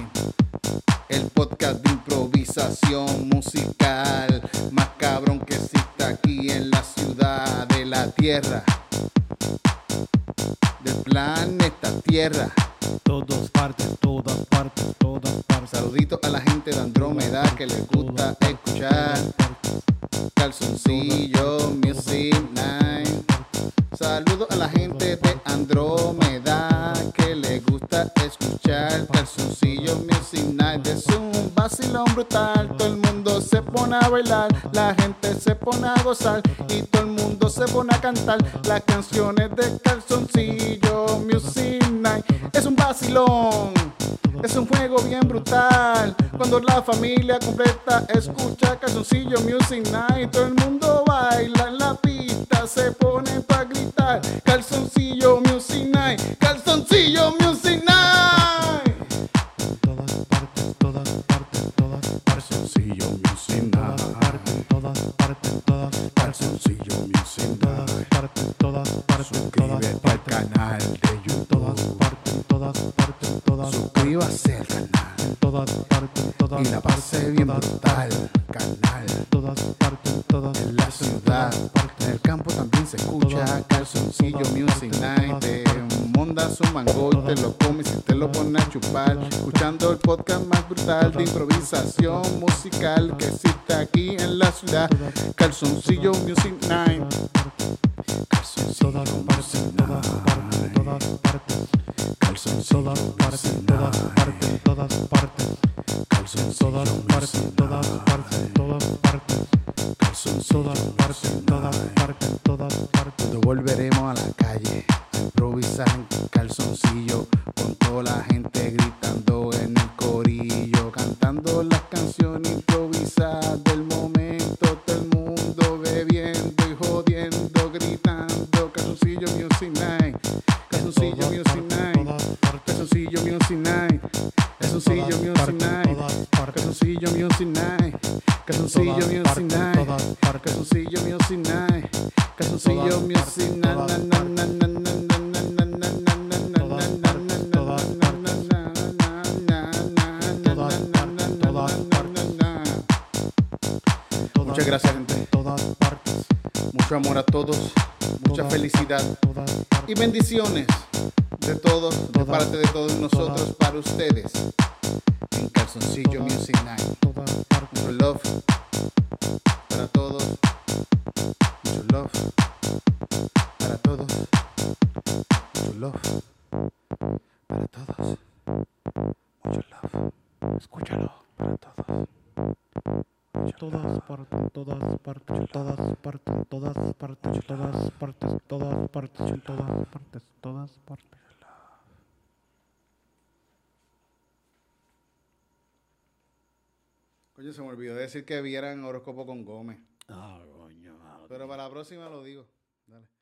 el podcast de improvisación musical más cabrón que existe aquí en la ciudad de la tierra, del planeta Tierra. Todas partes, todas partes, todas partes. Saludito a la gente de Andrómeda que les gusta escuchar Calzoncillo Music Night. Saludo a la gente de Andrómeda escuchar Calzoncillo Music Night. Es un vacilón brutal, todo el mundo se pone a bailar, la gente se pone a gozar y todo el mundo se pone a cantar las canciones de Calzoncillo Music Night. Es un vacilón. Es un juego bien brutal. Cuando la familia completa escucha calzoncillo Music Night, todo el mundo baila en la pista, se pone para gritar. Calzoncillo Music Night, calzoncillo Music Night. Calzoncillo Music Todas partes, todas partes, todas partes. Calzoncillo Music Todas partes, todas partes, todas Suscríbete al canal Suscríbase al canal todas partes, todas y la pasé bien brutal. Canal. Todas partes, todas En la ciudad, en el campo también se escucha Todas calzoncillo music todas night. Te partes. monda su mango y te lo comes y te lo pones a chupar. Escuchando el podcast más brutal de improvisación musical que existe aquí en la ciudad. Calzoncillo music night. Todas partes, todas partes, todas partes. Calzoncillo Todas partes, todas partes, todas partes. Calzoncillo Todas partes, todas partes, todas partes. Calzoncillo Todas partes, todas partes, todas partes. Cuando volveremos a la calle a improvisar calzoncillo con toda la gente gritando en el corillo, cantando las canciones improvisadas Calzoncillo Music Night. Calzoncillo Muchas gracias. Mucho amor a todos. Mucha felicidad y bendiciones de todos, de parte de todos nosotros para ustedes. en Calzoncillo Music Night. Mucho love para todos. Mucho love para todos. Mucho love para todos. Mucho love. Escúchalo para todos. Todas partes, todas partes, todas partes, todas partes, todas partes, todas partes, todas partes, todas partes. Coño, se me olvidó decir que vieran horóscopo con Gómez. Ah, coño. Pero para la próxima lo digo. Dale.